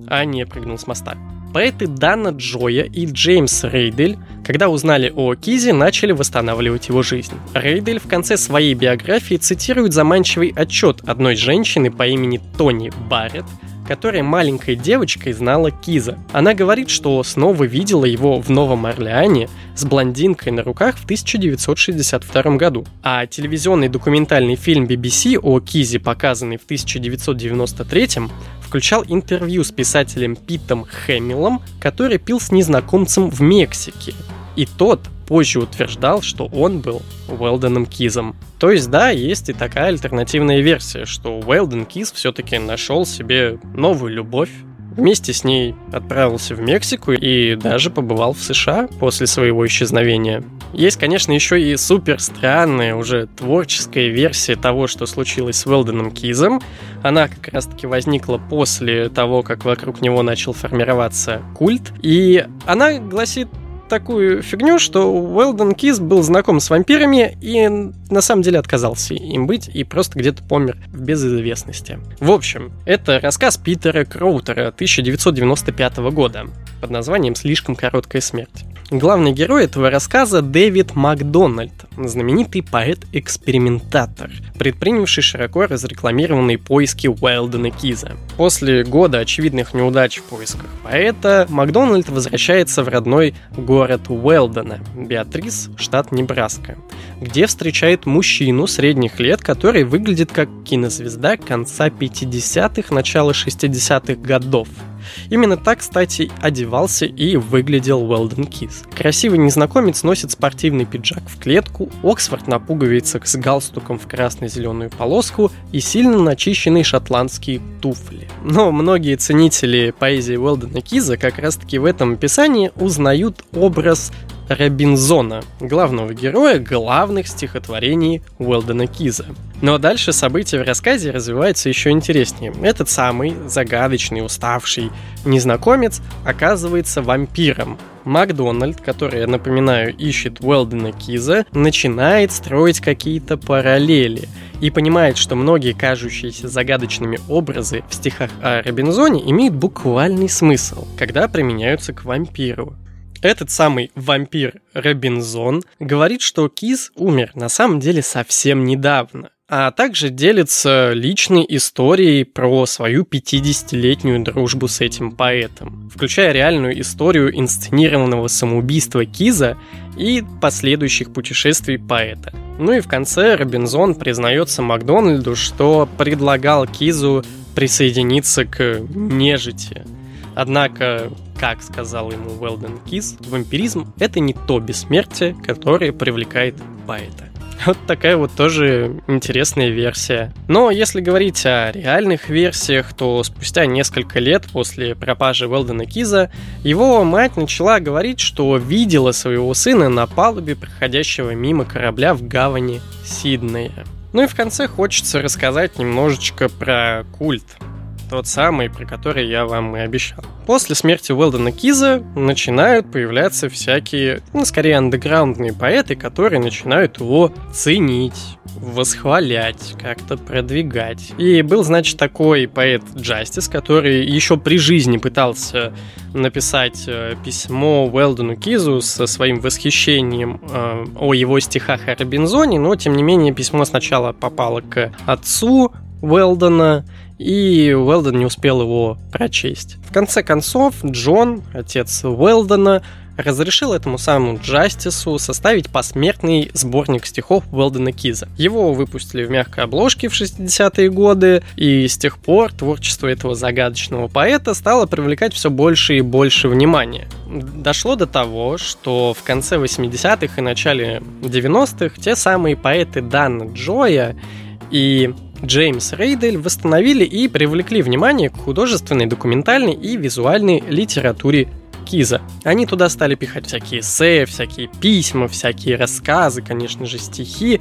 B: а не прыгнул с моста. Поэты Дана Джоя и Джеймс Рейдель, когда узнали о Кизе, начали восстанавливать его жизнь. Рейдель в конце своей биографии цитирует заманчивый отчет одной женщины по имени Тони Барретт, которая маленькой девочкой знала Киза. Она говорит, что снова видела его в Новом Орлеане с блондинкой на руках в 1962 году. А телевизионный документальный фильм BBC о Кизе, показанный в 1993 включал интервью с писателем Питом Хэмиллом, который пил с незнакомцем в Мексике. И тот позже утверждал, что он был Уэлденом Кизом. То есть, да, есть и такая альтернативная версия, что Уэлден Киз все-таки нашел себе новую любовь, Вместе с ней отправился в Мексику и даже побывал в США после своего исчезновения. Есть, конечно, еще и супер странная, уже творческая версия того, что случилось с Уэлденом Кизом. Она как раз-таки возникла после того, как вокруг него начал формироваться культ. И она гласит такую фигню, что Уэлден Кис был знаком с вампирами и на самом деле отказался им быть и просто где-то помер в безызвестности. В общем, это рассказ Питера Кроутера 1995 года под названием «Слишком короткая смерть». Главный герой этого рассказа Дэвид Макдональд, знаменитый поэт-экспериментатор, предпринявший широко разрекламированные поиски Уэлдена Киза. После года очевидных неудач в поисках поэта, Макдональд возвращается в родной город Уэлдена, Беатрис, штат Небраска, где встречает мужчину средних лет, который выглядит как кинозвезда конца 50-х, начала 60-х годов – Именно так, кстати, одевался и выглядел Уэлден Кис. Красивый незнакомец носит спортивный пиджак в клетку, Оксфорд на пуговицах с галстуком в красно-зеленую полоску и сильно начищенные шотландские туфли. Но многие ценители поэзии Уэлдена Киза как раз-таки в этом описании узнают образ Робинзона, главного героя главных стихотворений Уэлдена Киза. Но дальше события в рассказе развиваются еще интереснее. Этот самый загадочный, уставший незнакомец оказывается вампиром. Макдональд, который, я напоминаю, ищет Уэлдена Киза, начинает строить какие-то параллели и понимает, что многие кажущиеся загадочными образы в стихах о Робинзоне имеют буквальный смысл, когда применяются к вампиру. Этот самый вампир Робинзон говорит, что Киз умер на самом деле совсем недавно а также делится личной историей про свою 50-летнюю дружбу с этим поэтом, включая реальную историю инсценированного самоубийства Киза и последующих путешествий поэта. Ну и в конце Робинзон признается Макдональду, что предлагал Кизу присоединиться к нежити. Однако как сказал ему Уэлден Кис, вампиризм — это не то бессмертие, которое привлекает поэта. Вот такая вот тоже интересная версия. Но если говорить о реальных версиях, то спустя несколько лет после пропажи Уэлдена Киза, его мать начала говорить, что видела своего сына на палубе проходящего мимо корабля в гавани Сиднея. Ну и в конце хочется рассказать немножечко про культ тот самый, про который я вам и обещал. После смерти Уэлдона Киза начинают появляться всякие, ну, скорее, андеграундные поэты, которые начинают его ценить, восхвалять, как-то продвигать. И был, значит, такой поэт Джастис, который еще при жизни пытался написать э, письмо Уэлдону Кизу со своим восхищением э, о его стихах о Робинзоне, но, тем не менее, письмо сначала попало к отцу Уэлдона, и Уэлдон не успел его прочесть. В конце концов, Джон, отец Уэлдона, разрешил этому самому Джастису составить посмертный сборник стихов Уэлдена Киза. Его выпустили в мягкой обложке в 60-е годы, и с тех пор творчество этого загадочного поэта стало привлекать все больше и больше внимания. Дошло до того, что в конце 80-х и начале 90-х те самые поэты Дана Джоя и Джеймс Рейдель восстановили и привлекли внимание к художественной, документальной и визуальной литературе Киза. Они туда стали пихать всякие эссе, всякие письма, всякие рассказы, конечно же, стихи,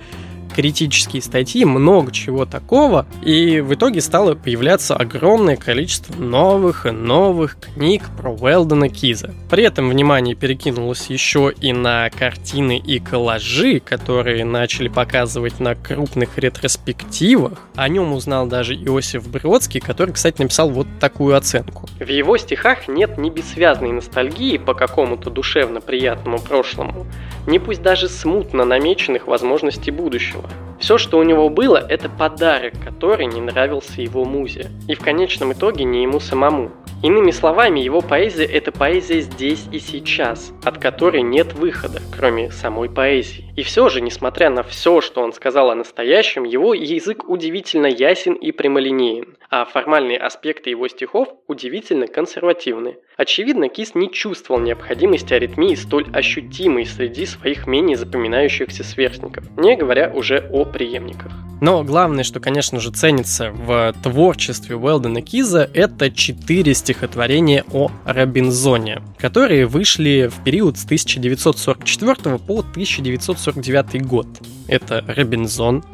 B: критические статьи, много чего такого, и в итоге стало появляться огромное количество новых и новых книг про Уэлдона Киза. При этом внимание перекинулось еще и на картины и коллажи, которые начали показывать на крупных ретроспективах. О нем узнал даже Иосиф Бродский, который, кстати, написал вот такую оценку.
A: В его стихах нет ни бессвязной ностальгии по какому-то душевно приятному прошлому, ни пусть даже смутно намеченных возможностей будущего. Все, что у него было, это подарок, который не нравился его музе. И в конечном итоге не ему самому. Иными словами, его поэзия – это поэзия здесь и сейчас, от которой нет выхода, кроме самой поэзии. И все же, несмотря на все, что он сказал о настоящем, его язык удивительно ясен и прямолинеен, а формальные аспекты его стихов удивительно консервативны. Очевидно, Кис не чувствовал необходимости аритмии столь ощутимой среди своих менее запоминающихся сверстников, не говоря уже о преемниках.
B: Но главное, что, конечно же, ценится в творчестве Уэлдена Киза, это четыре стихотворения о Робинзоне, которые вышли в период с 1944 по 1949 год. Это Робинзон,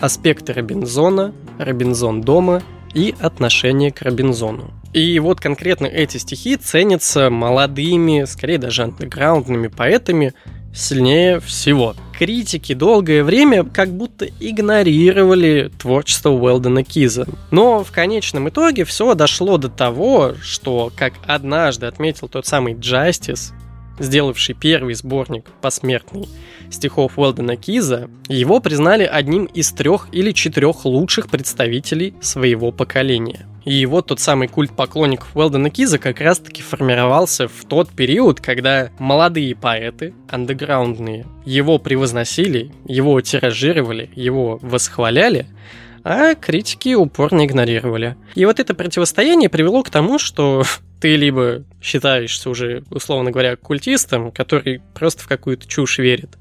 B: аспекты Робинзона, Робинзон дома и отношение к Робинзону. И вот конкретно эти стихи ценятся молодыми, скорее даже андеграундными поэтами, сильнее всего. Критики долгое время как будто игнорировали творчество Уэлдена Киза. Но в конечном итоге все дошло до того, что, как однажды отметил тот самый Джастис, сделавший первый сборник посмертный стихов Уэлдена Киза, его признали одним из трех или четырех лучших представителей своего поколения. И вот тот самый культ поклонников Уэлдена Киза как раз-таки формировался в тот период, когда молодые поэты, андеграундные, его превозносили, его тиражировали, его восхваляли, а критики упорно игнорировали. И вот это противостояние привело к тому, что ты либо считаешься уже, условно говоря, культистом, который просто в какую-то чушь верит,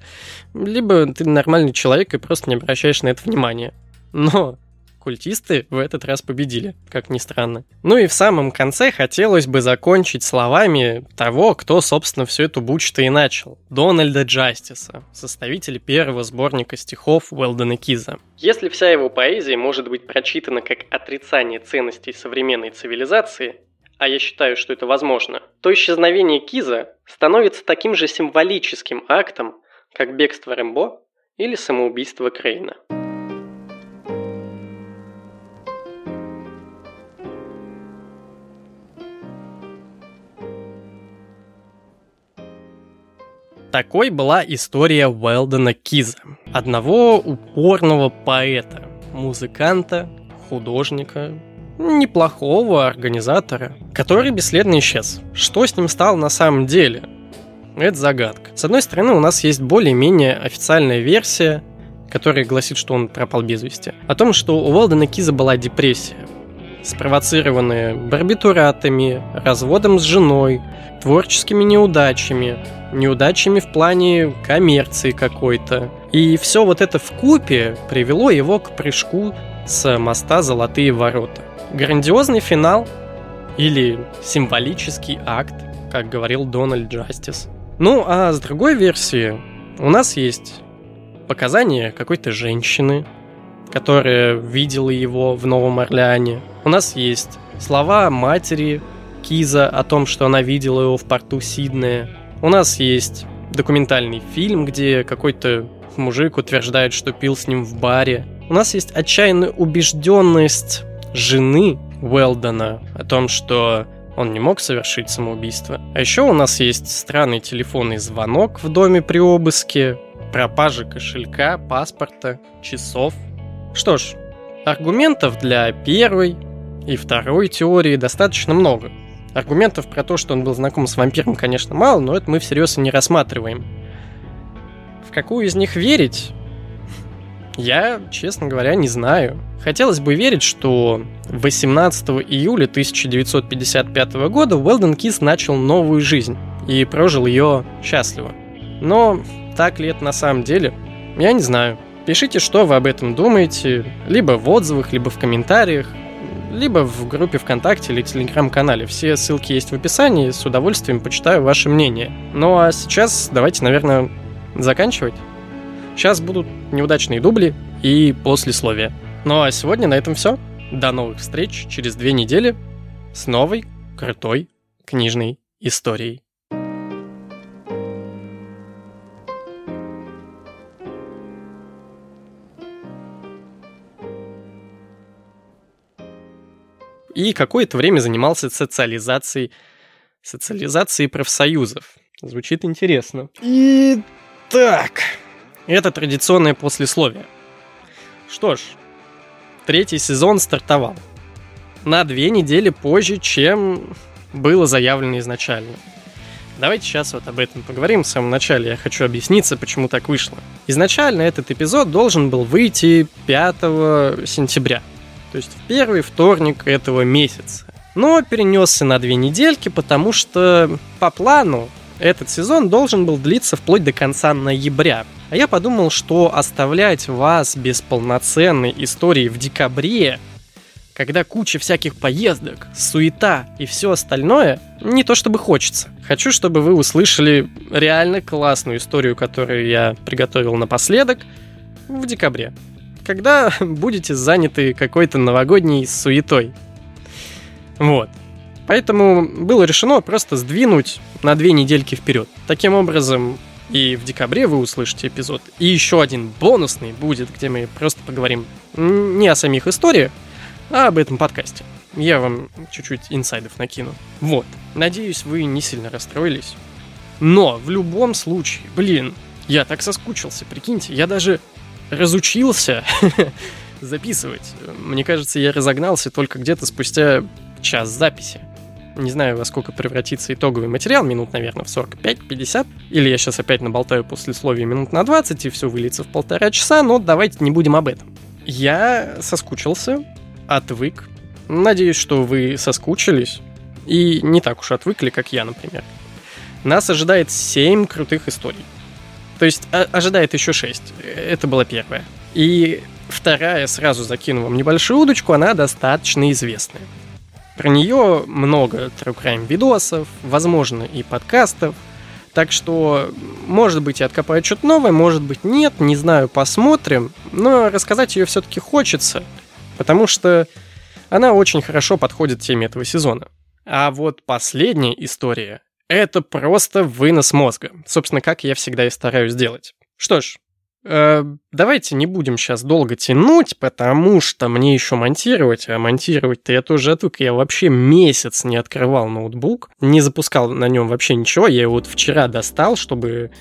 B: либо ты нормальный человек и просто не обращаешь на это внимания. Но культисты в этот раз победили, как ни странно. Ну и в самом конце хотелось бы закончить словами того, кто, собственно, всю эту бучу-то и начал. Дональда Джастиса, составителя первого сборника стихов Уэлдена Киза.
A: Если вся его поэзия может быть прочитана как отрицание ценностей современной цивилизации, а я считаю, что это возможно, то исчезновение Киза становится таким же символическим актом, как бегство Рэмбо или самоубийство Крейна.
B: Такой была история Уэлдена Киза, одного упорного поэта, музыканта, художника, неплохого организатора, который бесследно исчез. Что с ним стало на самом деле? Это загадка. С одной стороны, у нас есть более-менее официальная версия, которая гласит, что он пропал без вести. О том, что у Уэлдена Киза была депрессия, спровоцированная барбитуратами, разводом с женой, творческими неудачами, неудачами в плане коммерции какой-то. И все вот это в купе привело его к прыжку с моста «Золотые ворота». Грандиозный финал или символический акт, как говорил Дональд Джастис. Ну, а с другой версии у нас есть показания какой-то женщины, которая видела его в Новом Орлеане. У нас есть слова матери Киза о том, что она видела его в порту Сиднея. У нас есть документальный фильм, где какой-то мужик утверждает, что пил с ним в баре. У нас есть отчаянная убежденность жены Уэлдона о том, что он не мог совершить самоубийство. А еще у нас есть странный телефонный звонок в доме при обыске, пропажа кошелька, паспорта, часов. Что ж, аргументов для первой и второй теории достаточно много. Аргументов про то, что он был знаком с вампиром, конечно, мало, но это мы всерьез и не рассматриваем. В какую из них верить? Я, честно говоря, не знаю. Хотелось бы верить, что 18 июля 1955 года Уэлден Кис начал новую жизнь и прожил ее счастливо. Но так ли это на самом деле? Я не знаю. Пишите, что вы об этом думаете, либо в отзывах, либо в комментариях либо в группе ВКонтакте или Телеграм-канале. Все ссылки есть в описании, с удовольствием почитаю ваше мнение. Ну а сейчас давайте, наверное, заканчивать. Сейчас будут неудачные дубли и послесловия. Ну а сегодня на этом все. До новых встреч через две недели с новой крутой книжной историей. И какое-то время занимался социализацией, социализацией профсоюзов. Звучит интересно. Итак, это традиционное послесловие. Что ж, третий сезон стартовал. На две недели позже, чем было заявлено изначально. Давайте сейчас вот об этом поговорим в самом начале. Я хочу объясниться, почему так вышло. Изначально этот эпизод должен был выйти 5 сентября – то есть в первый вторник этого месяца. Но перенесся на две недельки, потому что по плану этот сезон должен был длиться вплоть до конца ноября. А я подумал, что оставлять вас без полноценной истории в декабре, когда куча всяких поездок, суета и все остальное, не то чтобы хочется. Хочу, чтобы вы услышали реально классную историю, которую я приготовил напоследок в декабре когда будете заняты какой-то новогодней суетой. Вот. Поэтому было решено просто сдвинуть на две недельки вперед. Таким образом, и в декабре вы услышите эпизод. И еще один бонусный будет, где мы просто поговорим не о самих историях, а об этом подкасте. Я вам чуть-чуть инсайдов накину. Вот. Надеюсь, вы не сильно расстроились. Но в любом случае, блин, я так соскучился, прикиньте, я даже разучился записывать. Мне кажется, я разогнался только где-то спустя час записи. Не знаю, во сколько превратится итоговый материал, минут, наверное, в 45-50. Или я сейчас опять наболтаю после послесловия минут на 20, и все выльется в полтора часа, но давайте не будем об этом. Я соскучился, отвык. Надеюсь, что вы соскучились. И не так уж отвыкли, как я, например. Нас ожидает 7 крутых историй. То есть а, ожидает еще 6. Это была первая. И вторая, сразу закину вам небольшую удочку, она достаточно известная. Про нее много True Crime видосов, возможно, и подкастов. Так что, может быть, я откопаю что-то новое, может быть, нет, не знаю, посмотрим. Но рассказать ее все-таки хочется, потому что она очень хорошо подходит теме этого сезона. А вот последняя история это просто вынос мозга. Собственно, как я всегда и стараюсь делать. Что ж, э, давайте не будем сейчас долго тянуть, потому что мне еще монтировать, а монтировать-то я тоже отвык. Я вообще месяц не открывал ноутбук, не запускал на нем вообще ничего. Я его вот вчера достал, чтобы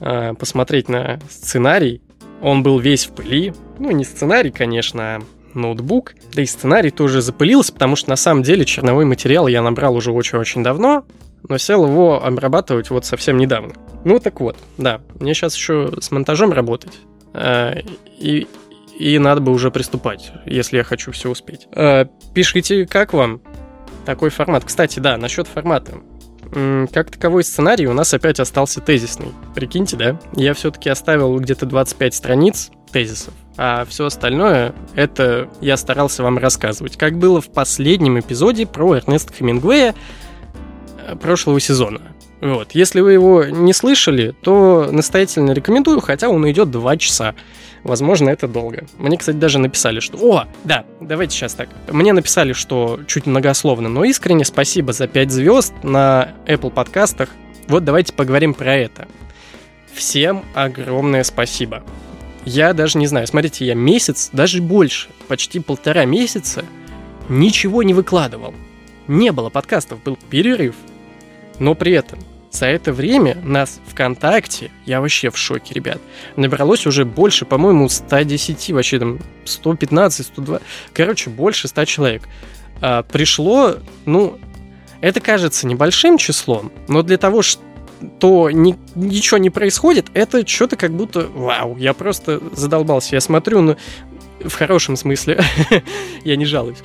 B: э, посмотреть на сценарий. Он был весь в пыли. Ну, не сценарий, конечно, а ноутбук. Да и сценарий тоже запылился, потому что на самом деле черновой материал я набрал уже очень-очень давно но сел его обрабатывать вот совсем недавно. Ну так вот, да, мне сейчас еще с монтажом работать. Э, и, и надо бы уже приступать, если я хочу все успеть. Э, пишите, как вам такой формат. Кстати, да, насчет формата. Как таковой сценарий у нас опять остался тезисный. Прикиньте, да? Я все-таки оставил где-то 25 страниц тезисов, а все остальное это я старался вам рассказывать. Как было в последнем эпизоде про Эрнеста Хемингуэя, прошлого сезона. Вот. Если вы его не слышали, то настоятельно рекомендую, хотя он идет 2 часа. Возможно, это долго. Мне, кстати, даже написали, что... О, да, давайте сейчас так. Мне написали, что чуть многословно, но искренне спасибо за 5 звезд на Apple подкастах. Вот давайте поговорим про это. Всем огромное спасибо. Я даже не знаю, смотрите, я месяц, даже больше, почти полтора месяца ничего не выкладывал. Не было подкастов, был перерыв. Но при этом за это время нас ВКонтакте, я вообще в шоке, ребят, набралось уже больше, по-моему, 110, вообще там 115, 102, короче, больше 100 человек. А, пришло, ну, Это кажется небольшим числом, но для того, что ни, ничего не происходит, это что-то как будто вау, я просто задолбался. Я смотрю, ну, в хорошем смысле, я не жалуюсь.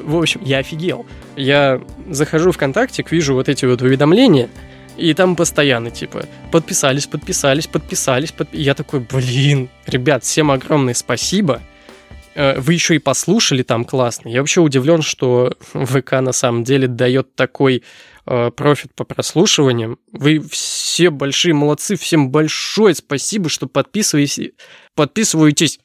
B: В общем, я офигел. Я захожу в ВКонтакте, вижу вот эти вот уведомления, и там постоянно, типа, подписались, подписались, подписались. Под... я такой, блин, ребят, всем огромное спасибо. Э, вы еще и послушали там классно. Я вообще удивлен, что ВК на самом деле дает такой э, профит по прослушиваниям. Вы все большие молодцы, всем большое спасибо, что подписываетесь. Подписываетесь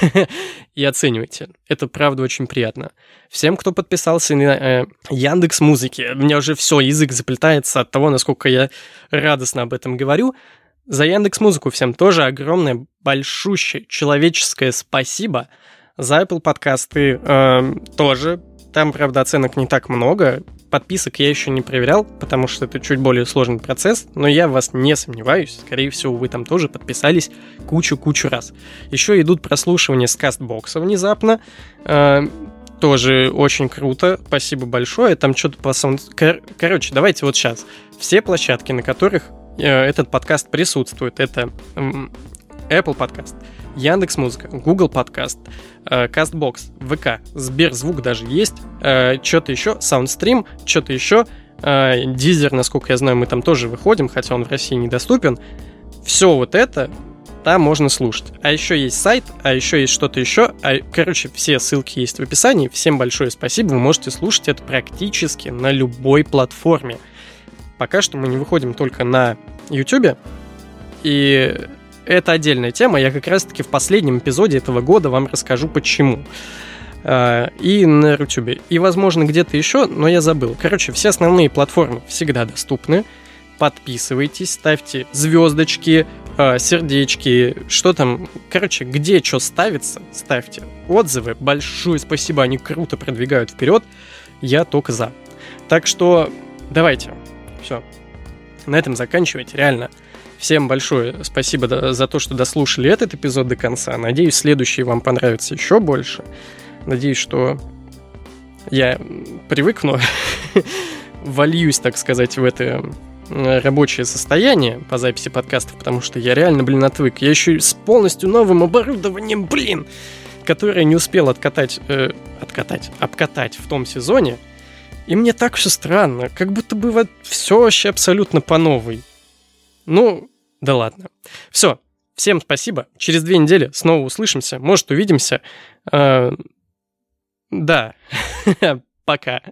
B: и оценивайте. Это правда очень приятно. Всем, кто подписался на э, Яндекс Музыки, у меня уже все, язык заплетается от того, насколько я радостно об этом говорю. За Яндекс Музыку всем тоже огромное, большущее человеческое спасибо. За Apple подкасты э, тоже. Там, правда, оценок не так много. Подписок я еще не проверял, потому что это чуть более сложный процесс, но я в вас не сомневаюсь. Скорее всего, вы там тоже подписались кучу-кучу раз. Еще идут прослушивания с кастбокса внезапно. Э, тоже очень круто. Спасибо большое. Там что-то по саунд... Кор- короче, давайте вот сейчас. Все площадки, на которых э, этот подкаст присутствует, это Apple подкаст, Яндекс Музыка, Google подкаст, Castbox, ВК, Сберзвук даже есть, э, что-то еще, Soundstream, что-то еще, Дизер, насколько я знаю, мы там тоже выходим, хотя он в России недоступен. Все вот это там можно слушать. А еще есть сайт, а еще есть что-то еще. А, короче, все ссылки есть в описании. Всем большое спасибо. Вы можете слушать это практически на любой платформе. Пока что мы не выходим только на YouTube. И это отдельная тема. Я как раз-таки в последнем эпизоде этого года вам расскажу, почему. А, и на YouTube. И, возможно, где-то еще, но я забыл. Короче, все основные платформы всегда доступны. Подписывайтесь, ставьте звездочки, а, сердечки, что там. Короче, где что ставится, ставьте отзывы. Большое спасибо, они круто продвигают вперед. Я только за. Так что давайте. Все. На этом заканчивать. Реально. Всем большое спасибо за то, что дослушали этот эпизод до конца. Надеюсь, следующий вам понравится еще больше. Надеюсь, что я привыкну, вольюсь, так сказать, в это рабочее состояние по записи подкастов, потому что я реально, блин, отвык. Я еще с полностью новым оборудованием, блин, которое не успел откатать, э, откатать, обкатать в том сезоне. И мне так все странно, как будто бы вот все вообще абсолютно по новой. Ну, да ладно. Все, всем спасибо. Через две недели снова услышимся, может, увидимся. Э, да, пока.